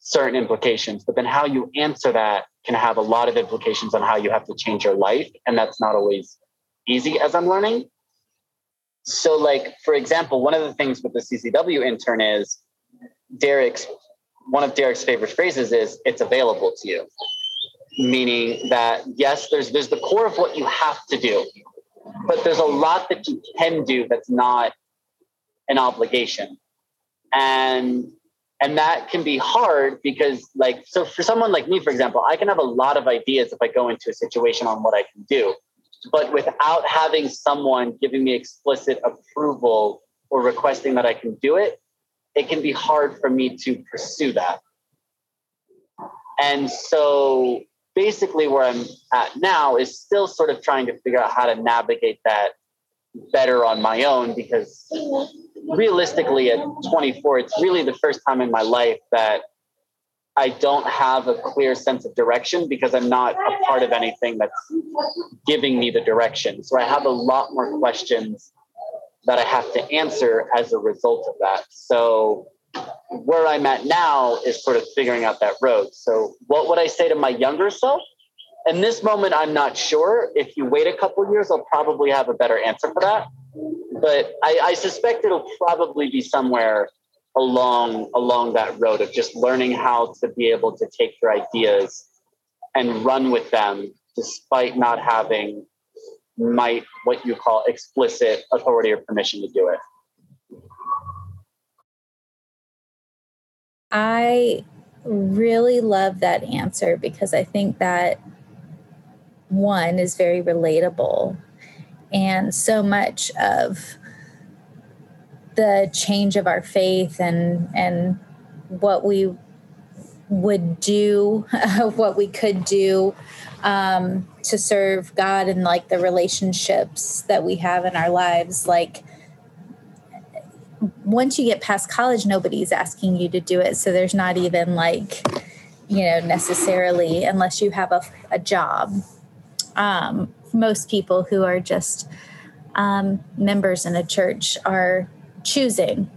Speaker 6: certain implications but then how you answer that can have a lot of implications on how you have to change your life and that's not always easy as I'm learning. So, like, for example, one of the things with the CCW intern is Derek's one of Derek's favorite phrases is it's available to you. Meaning that yes, there's there's the core of what you have to do, but there's a lot that you can do that's not an obligation. And and that can be hard because like so for someone like me for example i can have a lot of ideas if i go into a situation on what i can do but without having someone giving me explicit approval or requesting that I can do it, it can be hard for me to pursue that. And so basically, where I'm at now is still sort of trying to figure out how to navigate that better on my own because realistically, at 24, it's really the first time in my life that I don't have a clear sense of direction because I'm not a part of anything that's giving me the direction. So I have a lot more questions that I have to answer as a result of that. So where I'm at now is sort of figuring out that road. So what would I say to my younger self? In this moment, I'm not sure. If you wait a couple years, I'll probably have a better answer for that. But I, I suspect it'll probably be somewhere along along that road of just learning how to be able to take your ideas and run with them despite not having might what you call explicit authority or permission to do it.
Speaker 1: I really love that answer because i think that one is very relatable and so much of the change of our faith and and what we would do, (laughs) what we could do um, to serve God and like the relationships that we have in our lives. Like once you get past college, nobody's asking you to do it. So there's not even like, you know, necessarily, unless you have a, a job. Um, most people who are just um, members in a church are choosing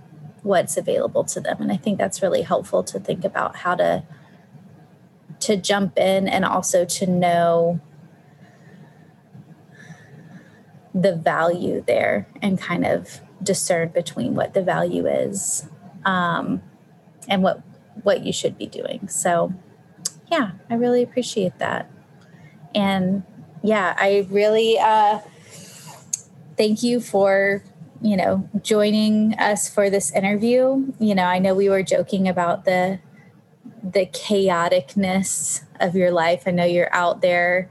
Speaker 1: what's available to them. And i think that's really helpful to think about how to to jump in and also to know the value there and kind of discern between what the value is um, and what what you should be doing. So yeah i really appreciate that. And yeah i really uh, thank you for you know, joining us for this interview. You know, I know we were joking about the the chaoticness of your life. I know you're out there,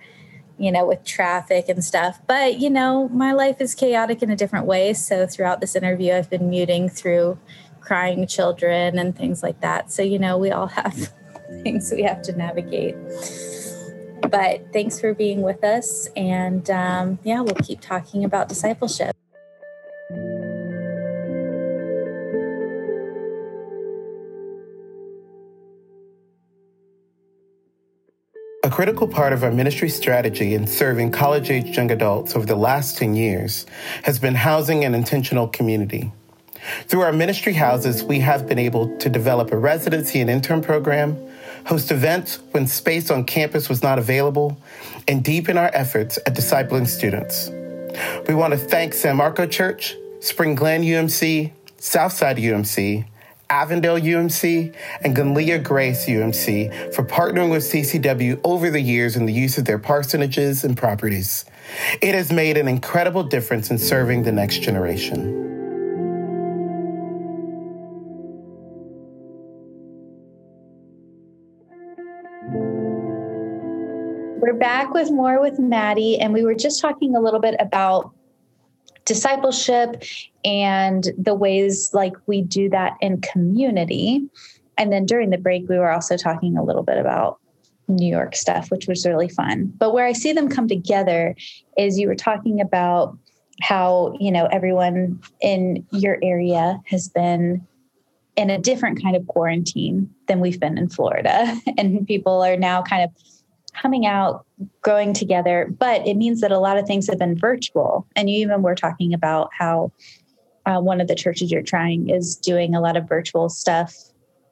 Speaker 1: you know, with traffic and stuff, but you know, my life is chaotic in a different way. So throughout this interview, I've been muting through crying children and things like that. So, you know, we all have (laughs) things we have to navigate. But thanks for being with us. And um, yeah, we'll keep talking about discipleship.
Speaker 7: Critical part of our ministry strategy in serving college aged young adults over the last 10 years has been housing and intentional community. Through our ministry houses, we have been able to develop a residency and intern program, host events when space on campus was not available, and deepen our efforts at discipling students. We want to thank San Marco Church, Spring Glen UMC, Southside UMC, Avondale UMC, and Gunlia Grace UMC for partnering with CCW over the years in the use of their parsonages and properties. It has made an incredible difference in serving the next generation.
Speaker 1: We're back with more with Maddie, and we were just talking a little bit about discipleship and the ways like we do that in community. And then during the break, we were also talking a little bit about New York stuff, which was really fun. But where I see them come together is you were talking about how, you know, everyone in your area has been in a different kind of quarantine than we've been in Florida. (laughs) And people are now kind of coming out, growing together, but it means that a lot of things have been virtual. And you even were talking about how uh, one of the churches you're trying is doing a lot of virtual stuff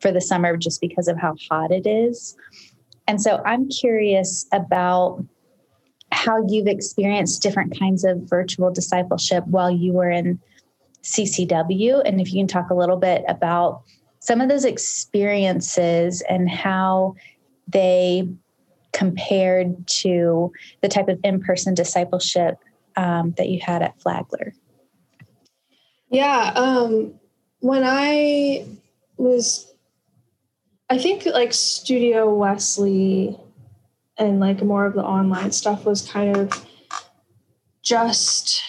Speaker 1: for the summer just because of how hot it is. And so I'm curious about how you've experienced different kinds of virtual discipleship while you were in CCW. And if you can talk a little bit about some of those experiences and how they compared to the type of in person discipleship um, that you had at Flagler?
Speaker 4: Yeah. Um, when I was, I think like Studio Wesley and like more of the online stuff was kind of just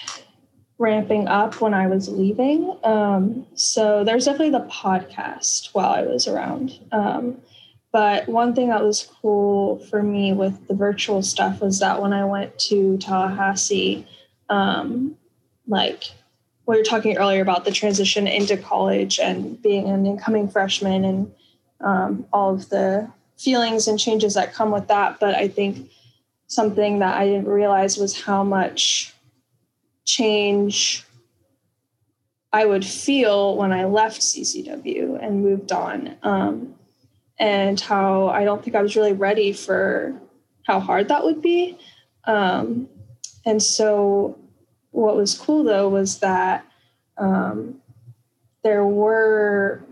Speaker 4: ramping up when I was leaving. Um, so there's definitely the podcast while I was around. Um, but one thing that was cool for me with the virtual stuff was that when I went to Tallahassee, um, like we were talking earlier about the transition into college and being an incoming freshman and um, all of the feelings and changes that come with that. But I think something that I didn't realize was how much change I would feel when I left CCW and moved on. Um, and how I don't think I was really ready for how hard that would be. Um, and so, what was cool though was that um, there were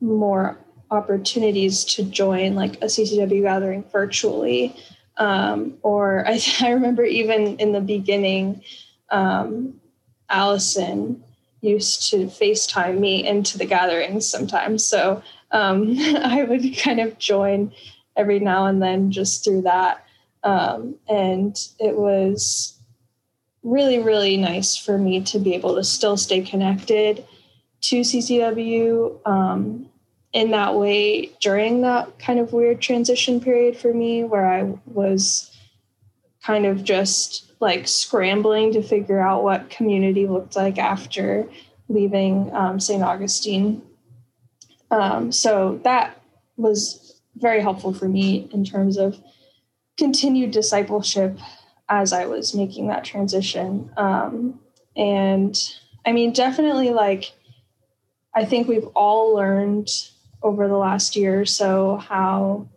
Speaker 4: more opportunities to join like a CCW gathering virtually. Um, or (laughs) I, I, remember even in the beginning, um, Allison used to FaceTime me into the gatherings sometimes. So um, (laughs) I would kind of join every now and then just through that. Um, and it was really, really nice for me to be able to still stay connected to CCW um, in that way during that kind of weird transition period for me where I was kind of just like scrambling to figure out what community looked like after leaving um, St. Augustine um, so that was very helpful for me in terms of continued discipleship as I was making that transition. Um, and I mean, definitely like, I think we've all learned over the last year or so how,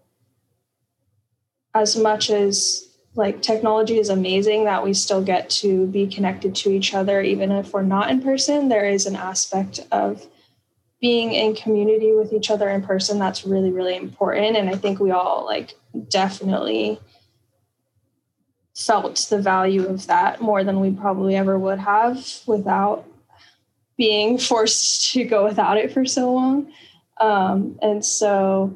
Speaker 4: as much as like technology is amazing that we still get to be connected to each other, even if we're not in person, there is an aspect of being in community with each other in person that's really really important and i think we all like definitely felt the value of that more than we probably ever would have without being (laughs) forced to go without it for so long. Um, and so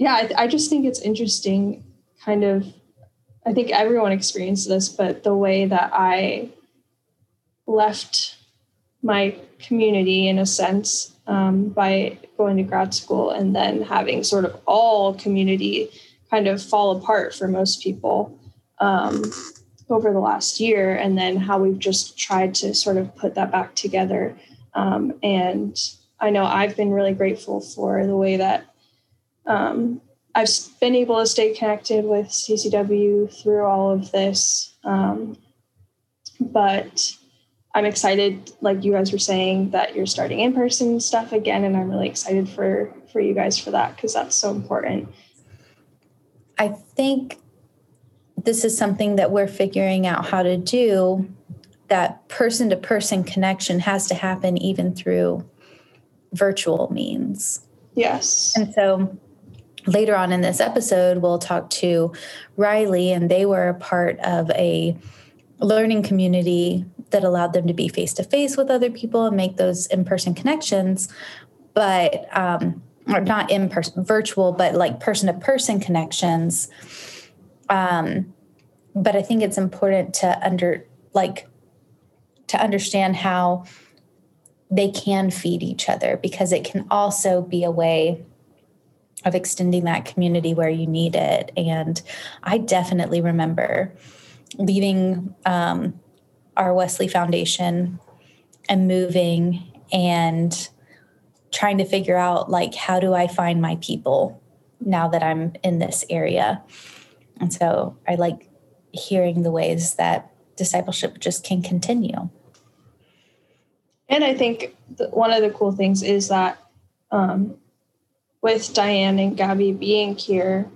Speaker 4: yeah I, I just think it's interesting kind of i think everyone experienced this but the way that i left my community in a sense um, by going to grad school and then having sort of all community kind of fall apart for most people um, over the last year and then how we've just tried to sort of put that back together um, and i know i've been really grateful for the way that um, I've been able to stay connected with CCW through all of this. Um, but I'm excited, like you guys were saying, that you're starting in person stuff again, and I'm really excited for for you guys for that because that's so important.
Speaker 1: I think this is something that we're figuring out how to do. That person to person connection has to happen even through virtual means.
Speaker 4: Yes.
Speaker 1: And so later on in this episode, we'll talk to Riley, and they were a part of a learning community that allowed them to be face to face with other people and make those in person connections. But, um, or not in person, virtual, but like person to person connections. Um, but I think it's important to under, like, to understand how they can feed each other because it can also be a way of extending that community where you need it. And I definitely remember leaving um, our Wesley Foundation and moving and trying to figure out like how do I find my people now that I'm in this area. And so I like hearing the ways that discipleship just can continue.
Speaker 4: And I think one of the cool things is that um, with Diane and Gabby being here,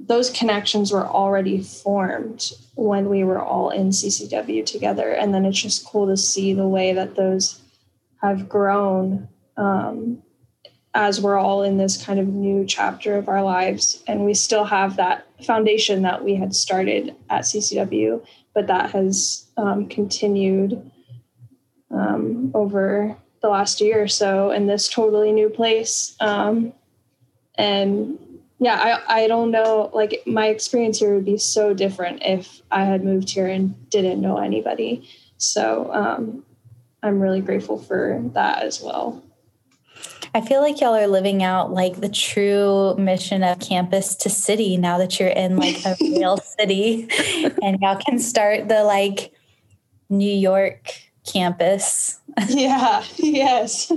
Speaker 4: those connections were already formed when we were all in CCW together. And then it's just cool to see the way that those have grown um, as we're all in this kind of new chapter of our lives. And we still have that foundation that we had started at CCW, but that has um, continued um, over the last year or so in this totally new place. Um, and yeah, I, I don't know, like my experience here would be so different if I had moved here and didn't know anybody. So um, I'm really grateful for that as well.
Speaker 1: I feel like y'all are living out like the true mission of campus to city now that you're in like a (laughs) real city and y'all can start the like New York campus.
Speaker 4: Yeah, yes.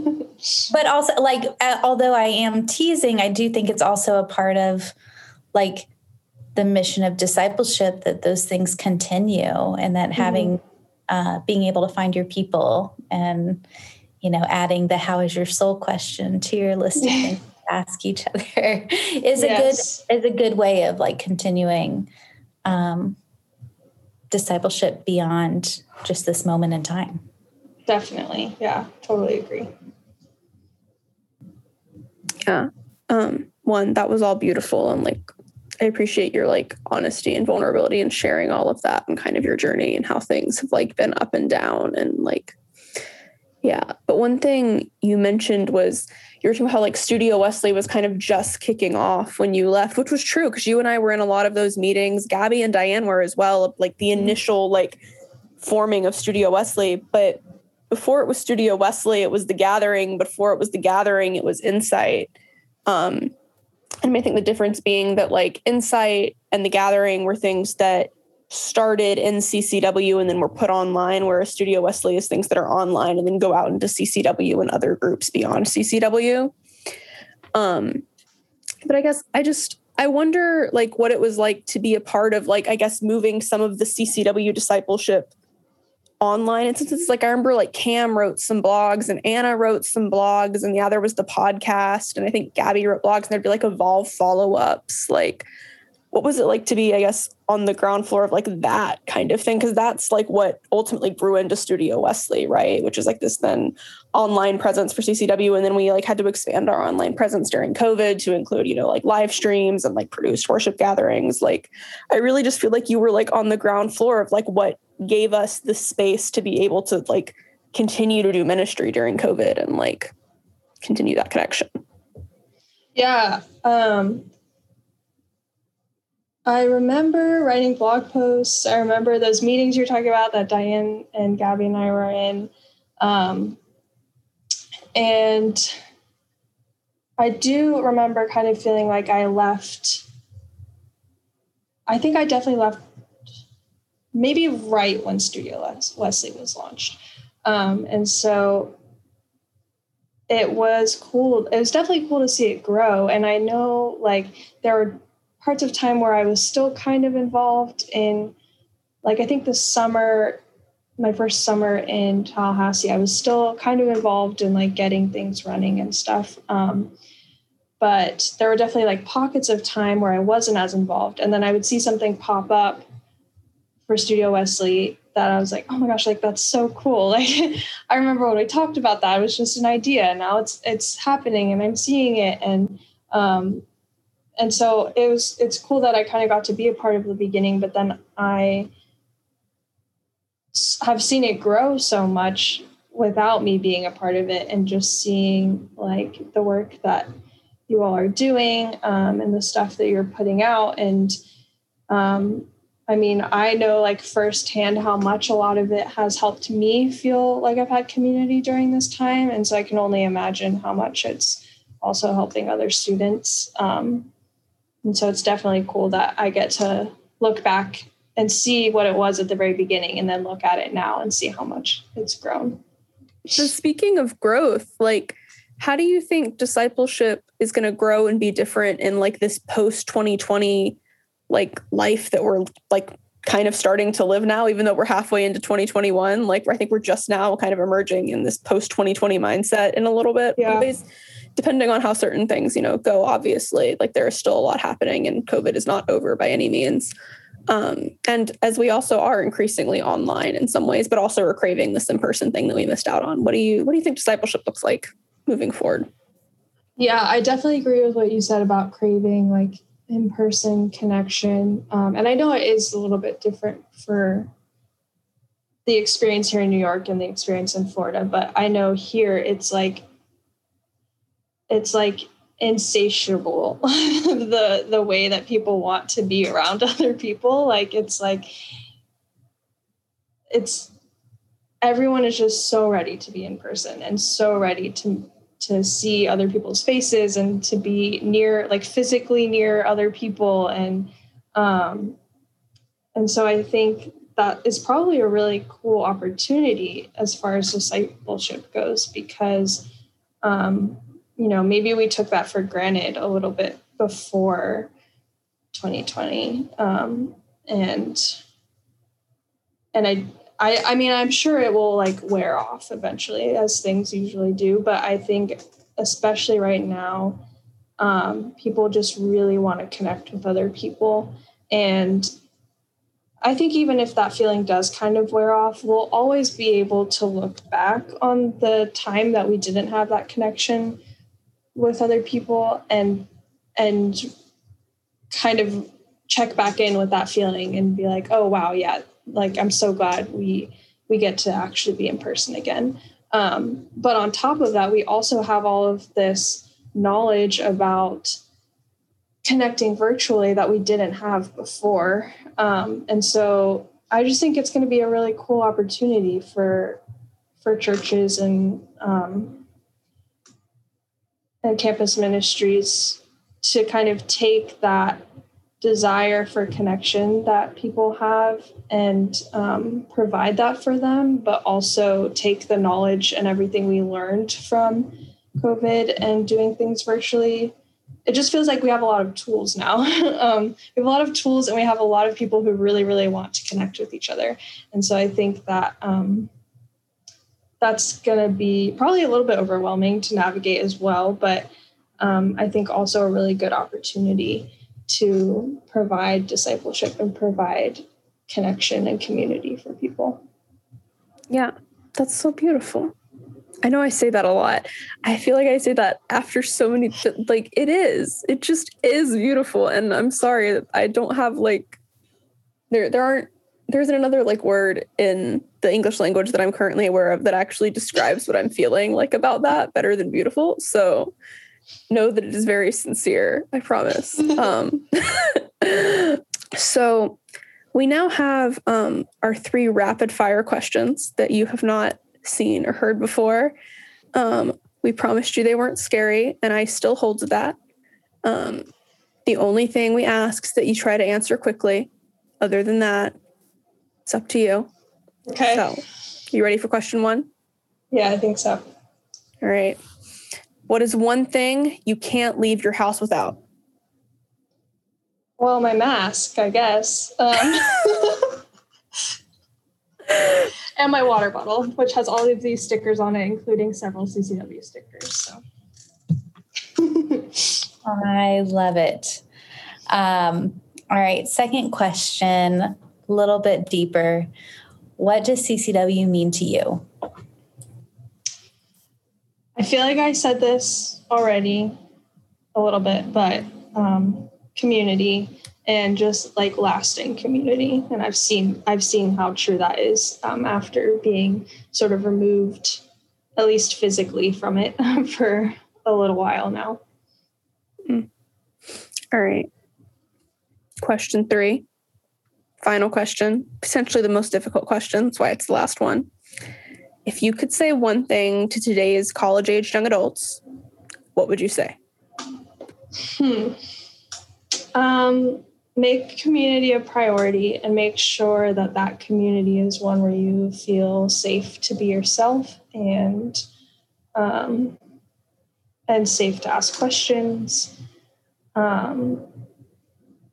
Speaker 1: but also, like, although I am teasing, I do think it's also a part of like the mission of discipleship that those things continue and that mm-hmm. having, uh, being able to find your people and, you know, adding the how is your soul question to your list of (laughs) things to ask each other (laughs) is yes. a good, is a good way of like continuing, um, discipleship beyond just this moment in time.
Speaker 4: Definitely. Yeah, totally agree.
Speaker 2: Yeah. Um, one, that was all beautiful and like I appreciate your like honesty and vulnerability and sharing all of that and kind of your journey and how things have like been up and down and like yeah. But one thing you mentioned was you were talking about how like Studio Wesley was kind of just kicking off when you left, which was true because you and I were in a lot of those meetings. Gabby and Diane were as well, like the mm-hmm. initial like forming of Studio Wesley. But before it was Studio Wesley, it was the gathering. Before it was the gathering, it was Insight. Um, and I think the difference being that like Insight and the gathering were things that started in CCW and then were put online, whereas Studio Wesley is things that are online and then go out into CCW and other groups beyond CCW. Um, but I guess I just I wonder like what it was like to be a part of like I guess moving some of the CCW discipleship online And since it's Like I remember like Cam wrote some blogs and Anna wrote some blogs and yeah, there was the podcast and I think Gabby wrote blogs and there'd be like evolve follow-ups. Like what was it like to be, I guess, on the ground floor of like that kind of thing? Because that's like what ultimately grew into Studio Wesley, right? Which is like this then online presence for CCW. And then we like had to expand our online presence during COVID to include, you know, like live streams and like produced worship gatherings. Like I really just feel like you were like on the ground floor of like what gave us the space to be able to like continue to do ministry during COVID and like continue that connection.
Speaker 4: Yeah. Um I remember writing blog posts. I remember those meetings you're talking about that Diane and Gabby and I were in. Um, and I do remember kind of feeling like I left. I think I definitely left maybe right when Studio Wesley was launched. Um, and so it was cool. It was definitely cool to see it grow. And I know like there were parts of time where I was still kind of involved in like I think the summer my first summer in Tallahassee, I was still kind of involved in like getting things running and stuff. Um, but there were definitely like pockets of time where I wasn't as involved. And then I would see something pop up for Studio Wesley that I was like, oh my gosh, like that's so cool. (laughs) Like I remember when we talked about that, it was just an idea. Now it's it's happening and I'm seeing it. And um and so it was it's cool that I kind of got to be a part of the beginning, but then I have seen it grow so much without me being a part of it and just seeing like the work that you all are doing um, and the stuff that you're putting out. And um, i mean i know like firsthand how much a lot of it has helped me feel like i've had community during this time. And so i can only imagine how much it's also helping other students um, and so it's definitely cool that i get to look back and see what it was at the very beginning and then look at it now and see how much it's grown.
Speaker 2: So speaking of growth, like how do you think discipleship is going to grow and be different in like this post 2020 like life that we're like kind of starting to live now even though we're halfway into 2021 like I think we're just now kind of emerging in this post 2020 mindset in a little bit
Speaker 4: yeah.
Speaker 2: Depending on how certain things you know go obviously like there is still a lot happening and covid is not over by any means um, and as we also are increasingly online in some ways, but also we're craving this in-person thing that we missed out on. What do you what do you think discipleship looks like moving forward?
Speaker 4: Yeah, I definitely agree with what you said about craving like in-person connection. Um, and I know it is a little bit different for the experience here in New York and the experience in Florida, but I know here it's like it's like insatiable (laughs) the the way that people want to be around (laughs) other people. Like it's like it's everyone is just so ready to be in person and so ready to to see other people's faces and to be near like physically near other people. And um and so i think that is probably a really cool opportunity as far as discipleship goes because um you know, maybe we took that for granted a little bit before 2020. Um, and and I, I I mean I'm sure it will like wear off eventually as things usually do, but I think especially right now, um, people just really want to connect with other people. And I think even if that feeling does kind of wear off, we'll always be able to look back on the time that we didn't have that connection with other people and and kind of check back in with that feeling and be like oh wow yeah like i'm so glad we we get to actually be in person again. Um, but on top of that we also have all of this knowledge about connecting virtually that we didn't have before. Um, and so i just think it's going to be a really cool opportunity for for churches and um, and campus ministries to kind of take that desire for connection that people have and um, provide that for them, but also take the knowledge and everything we learned from COVID and doing things virtually. It just feels like we have a lot of tools now. (laughs) um, we have a lot of tools and we have a lot of people who really, really want to connect with each other. And so I think that um, that's going to be probably a little bit overwhelming to navigate as well. But um, I think also a really good opportunity to provide discipleship and provide connection and community for people.
Speaker 2: Yeah, that's so beautiful. I know I say that a lot. I feel like I say that after so many, like, it is. It just is beautiful. And I'm sorry, I don't have like, there, there aren't there's another like word in the English language that I'm currently aware of that actually describes what I'm feeling like about that better than beautiful. So know that it is very sincere, I promise. (laughs) um, so we now have um, our three rapid fire questions that you have not seen or heard before. Um, we promised you they weren't scary, and I still hold to that. Um, the only thing we ask is that you try to answer quickly. Other than that, it's up to you.
Speaker 4: Okay.
Speaker 2: So, you ready for question one?
Speaker 4: Yeah, I think so.
Speaker 2: All right.
Speaker 8: What is one thing you can't leave your house without?
Speaker 4: Well, my mask, I guess. Um, (laughs) and my water bottle, which has all of these stickers on it, including several CCW stickers. So. (laughs)
Speaker 1: I love it. Um, all right, second question, a little bit deeper. What does CCW mean to you?
Speaker 4: I feel like I said this already a little bit, but um, community and just like lasting community and i've seen i've seen how true that is um, after being sort of removed at least physically from it (laughs) for a little while now
Speaker 8: mm. all right question three final question potentially the most difficult question that's why it's the last one. If you could say one thing to today's college aged young adults what would you say?
Speaker 4: Hmm. Um, make community a priority and make sure that that community is one where you feel safe to be yourself and um, and safe to ask questions. Um,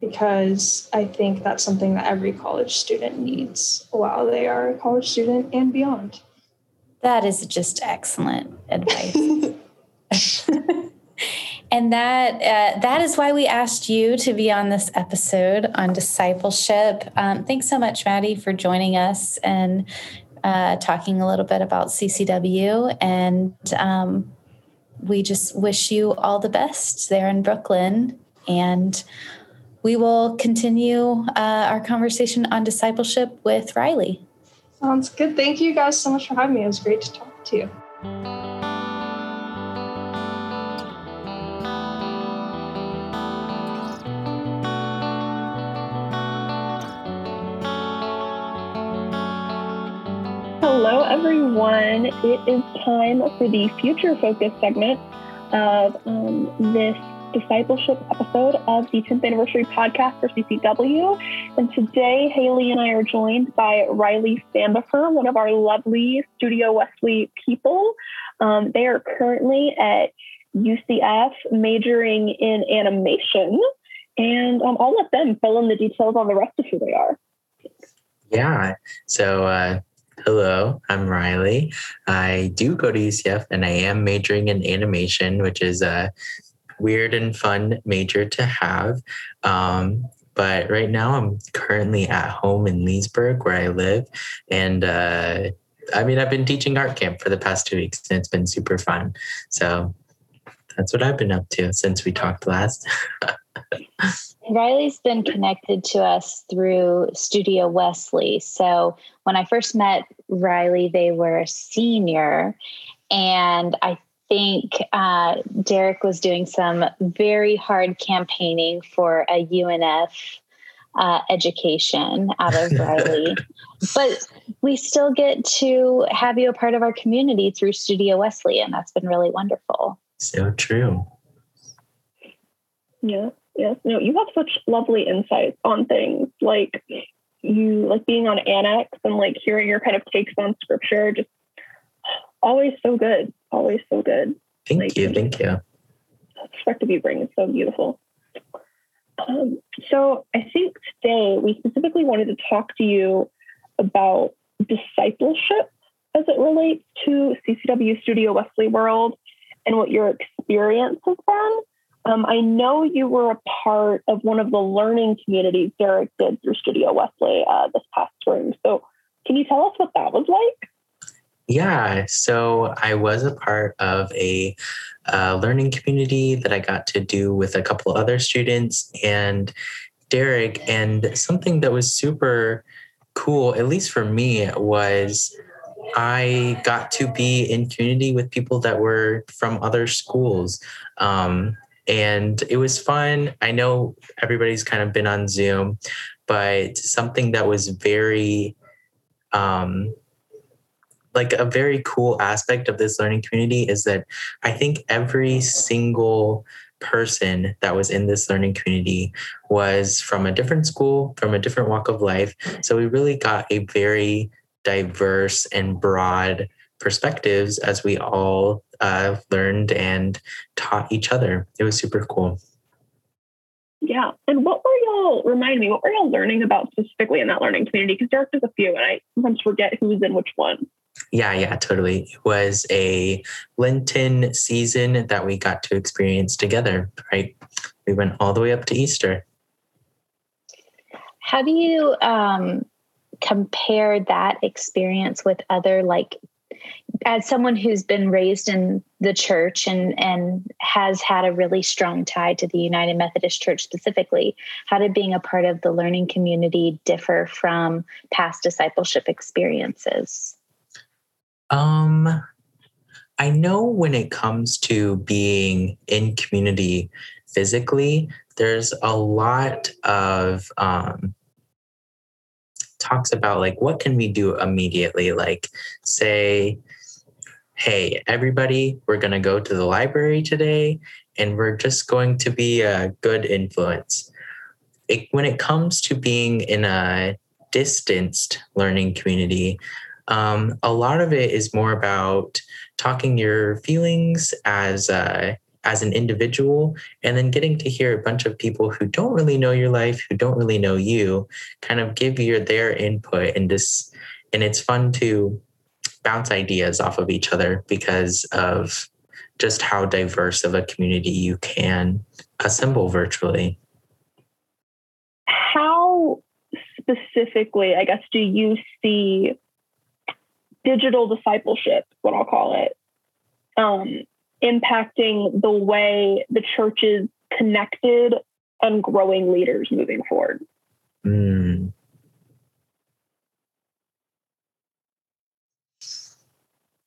Speaker 4: because I think that's something that every college student needs while they are a college student and beyond.
Speaker 1: That is just excellent advice. (laughs) (laughs) And that uh, that is why we asked you to be on this episode on discipleship. Um, thanks so much, Maddie, for joining us and uh, talking a little bit about CCW. And um, we just wish you all the best there in Brooklyn. And we will continue uh, our conversation on discipleship with Riley.
Speaker 4: Sounds good. Thank you guys so much for having me. It was great to talk to you.
Speaker 8: Hello, everyone. It is time for the future focus segment of um, this discipleship episode of the 10th anniversary podcast for CCW. And today, Haley and I are joined by Riley Standifer, one of our lovely Studio Wesley people. Um, they are currently at UCF majoring in animation. And um, I'll let them fill in the details on the rest of who they are.
Speaker 9: Yeah. So, uh, Hello, I'm Riley. I do go to UCF and I am majoring in animation, which is a weird and fun major to have. Um, but right now I'm currently at home in Leesburg where I live. And uh, I mean, I've been teaching art camp for the past two weeks and it's been super fun. So that's what I've been up to since we talked last. (laughs)
Speaker 1: Riley's been connected to us through Studio Wesley. So when I first met Riley, they were a senior. And I think uh, Derek was doing some very hard campaigning for a UNF uh, education out of (laughs) Riley. but we still get to have you a part of our community through Studio Wesley, and that's been really wonderful.
Speaker 9: So true.
Speaker 8: Yeah. Yes. No, you have such lovely insights on things like you like being on Annex and like hearing your kind of takes on scripture. Just always so good. Always so good.
Speaker 9: Thank
Speaker 8: like,
Speaker 9: you. Thank you.
Speaker 8: Perspective you bring is so beautiful. Um, so I think today we specifically wanted to talk to you about discipleship as it relates to CCW Studio Wesley World and what your experience has been. Um, I know you were a part of one of the learning communities Derek did through Studio Wesley uh, this past spring. So, can you tell us what that was like?
Speaker 9: Yeah, so I was a part of a uh, learning community that I got to do with a couple other students and Derek. And something that was super cool, at least for me, was I got to be in community with people that were from other schools. Um, and it was fun. I know everybody's kind of been on Zoom, but something that was very, um, like a very cool aspect of this learning community is that I think every single person that was in this learning community was from a different school, from a different walk of life. So we really got a very diverse and broad perspectives as we all uh, learned and taught each other. It was super cool.
Speaker 8: Yeah. And what were y'all, remind me, what were y'all learning about specifically in that learning community? Because Derek does a few and I sometimes forget who's in which one.
Speaker 9: Yeah, yeah, totally. It was a Lenten season that we got to experience together, right? We went all the way up to Easter.
Speaker 1: How do you um, compare that experience with other like as someone who's been raised in the church and and has had a really strong tie to the United Methodist Church specifically, how did being a part of the learning community differ from past discipleship experiences?
Speaker 9: Um I know when it comes to being in community physically, there's a lot of um, talks about like what can we do immediately? Like say hey everybody we're to go to the library today and we're just going to be a good influence. It, when it comes to being in a distanced learning community um, a lot of it is more about talking your feelings as a as an individual and then getting to hear a bunch of people who don't really know your life who don't really know you kind of give you their input and this and it's fun to bounce ideas off of each other because of just how diverse of a community you can assemble virtually.
Speaker 8: How specifically i guess do you see digital discipleship what i'll call it um, impacting the way the church is connected and growing leaders moving forward.
Speaker 9: Mm.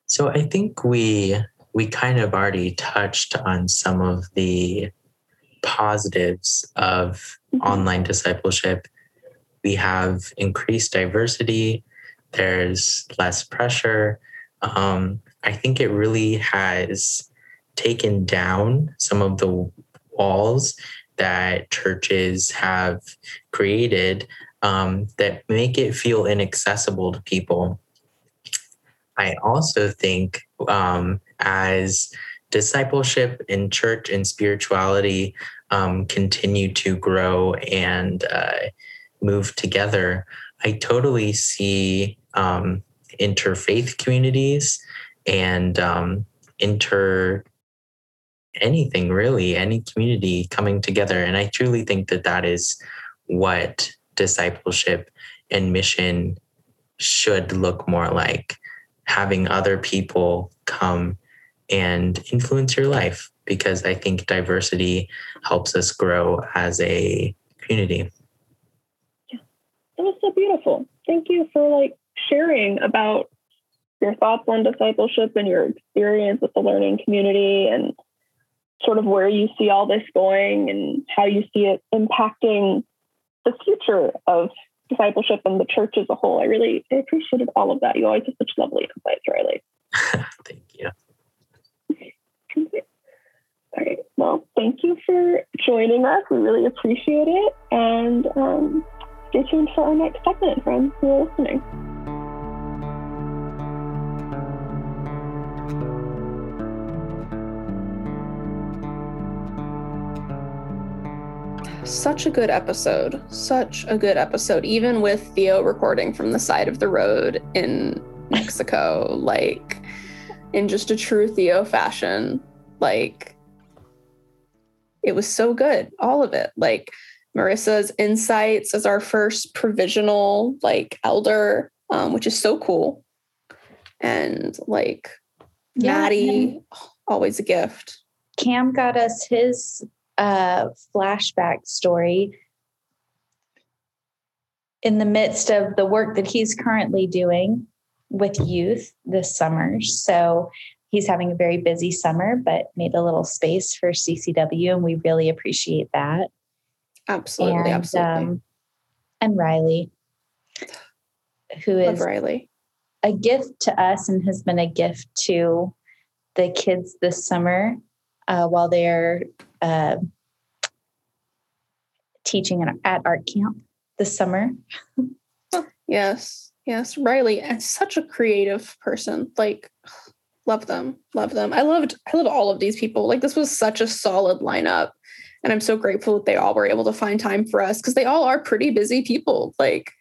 Speaker 9: So I think we we kind of already touched on some of the positives of mm-hmm. online discipleship. We have increased diversity. There's less pressure. Um, I think it really has taken down some of the walls that churches have created um, that make it feel inaccessible to people. I also think um, as discipleship in church and spirituality um, continue to grow and uh, move together, I totally see um, interfaith communities and um, inter anything really, any community coming together. And I truly think that that is what discipleship and mission should look more like having other people come and influence your life because I think diversity helps us grow as a community.
Speaker 8: Yeah, that was so beautiful. Thank you for like sharing about your thoughts on discipleship and your experience with the learning community and sort of where you see all this going and how you see it impacting the future of discipleship and the church as a whole. I really I appreciated all of that. You always have such lovely insights, Riley. (laughs)
Speaker 9: thank you. (laughs)
Speaker 8: All right. Well, thank you for joining us. We really appreciate it. And um, stay tuned for our next segment, friends who are listening.
Speaker 2: Such a good episode. Such a good episode. Even with Theo recording from the side of the road in Mexico, (laughs) like in just a true Theo fashion. Like it was so good. All of it. Like Marisa's insights as our first provisional like elder, um, which is so cool. And like yeah, Maddie, always a gift.
Speaker 1: Cam got us his uh, flashback story in the midst of the work that he's currently doing with youth this summer. So he's having a very busy summer, but made a little space for CCW, and we really appreciate that.
Speaker 2: Absolutely, and, absolutely. Um,
Speaker 1: and Riley, who is
Speaker 2: Love Riley,
Speaker 1: a gift to us and has been a gift to the kids this summer uh, while they're uh, teaching at art camp this summer.
Speaker 2: yes, yes, Riley, and such a creative person. Like, love them, love them. I loved, I loved all of these people. Like this was such a solid lineup, and I'm so grateful that they all were able to find time for us because they all are pretty busy people. Like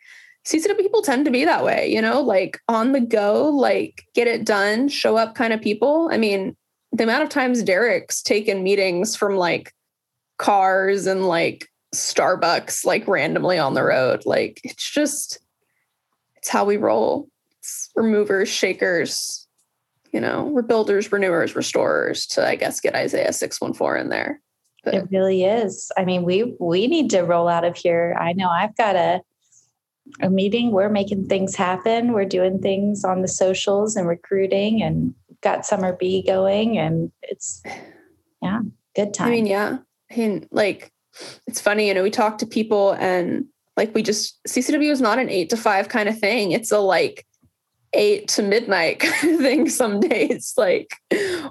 Speaker 2: CCW people tend to be that way, you know, like on the go, like get it done, show up kind of people. I mean, the amount of times Derek's taken meetings from like cars and like Starbucks, like randomly on the road, like it's just, it's how we roll. It's removers, shakers, you know, rebuilders, renewers, restorers to, I guess, get Isaiah 614 in there.
Speaker 1: But. It really is. I mean, we we need to roll out of here. I know I've got a a meeting. We're making things happen. We're doing things on the socials and recruiting and got summer B going and it's yeah, good time.
Speaker 2: I mean, yeah. I mean, like it's funny, you know, we talk to people and like we just CCW is not an eight to five kind of thing. It's a like eight to midnight (laughs) kind of thing some days. (laughs) Like,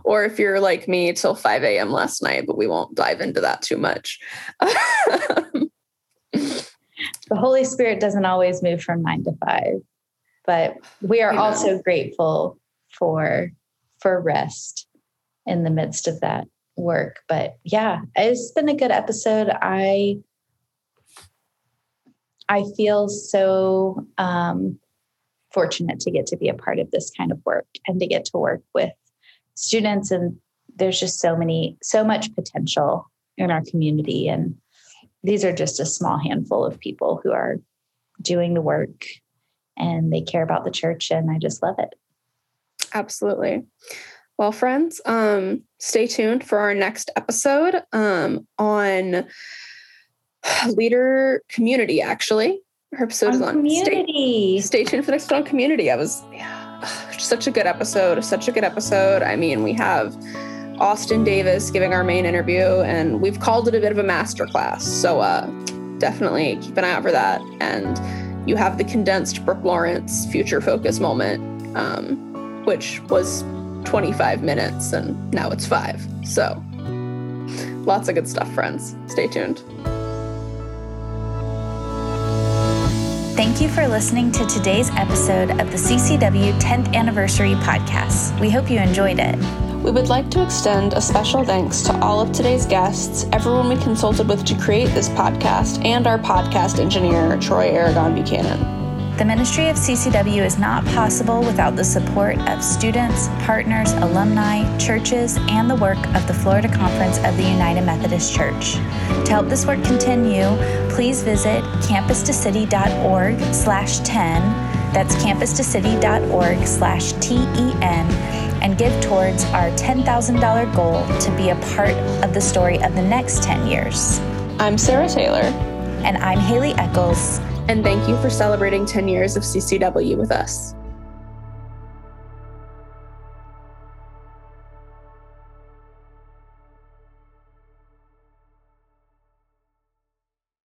Speaker 2: or if you're like me till 5 a.m. last night, but we won't dive into that too much. (laughs)
Speaker 1: the Holy Spirit doesn't always move from nine to five, but we are also grateful for for rest in the midst of that work. But yeah, it's been a good episode. I I feel so um, fortunate to get to be a part of this kind of work and to get to work with students. And there's just so many, so much potential in our community. And these are just a small handful of people who are doing the work and they care about the church and I just love it.
Speaker 2: Absolutely. Well, friends, um, stay tuned for our next episode um, on (sighs) leader community, actually. Our episode on is on
Speaker 1: community.
Speaker 2: Stay, stay, tuned for next on community. I was yeah, (sighs) such a good episode. Such a good episode. I mean, we have Austin Davis giving our main interview, and we've called it a bit of a masterclass. So uh, definitely keep an eye out for that. And you have the condensed Brooke Lawrence future focus moment, um, which was 25 minutes, and now it's five. So lots of good stuff, friends. Stay tuned.
Speaker 10: Thank you for listening to today's episode of the CCW 10th Anniversary Podcast. We hope you enjoyed it.
Speaker 2: We would like to extend a special thanks to all of today's guests, everyone we consulted with to create this podcast, and our podcast engineer, Troy Aragon Buchanan.
Speaker 10: The ministry of CCW is not possible without the support of students, partners, alumni, churches, and the work of the Florida Conference of the United Methodist Church. To help this work continue, please visit campustocity.org slash 10. That's campustocity.org slash T-E-N and give towards our $10,000 goal to be a part of the story of the next 10 years.
Speaker 2: I'm Sarah Taylor.
Speaker 10: And I'm Haley Eccles.
Speaker 2: And thank you for celebrating 10 years of CCW with us.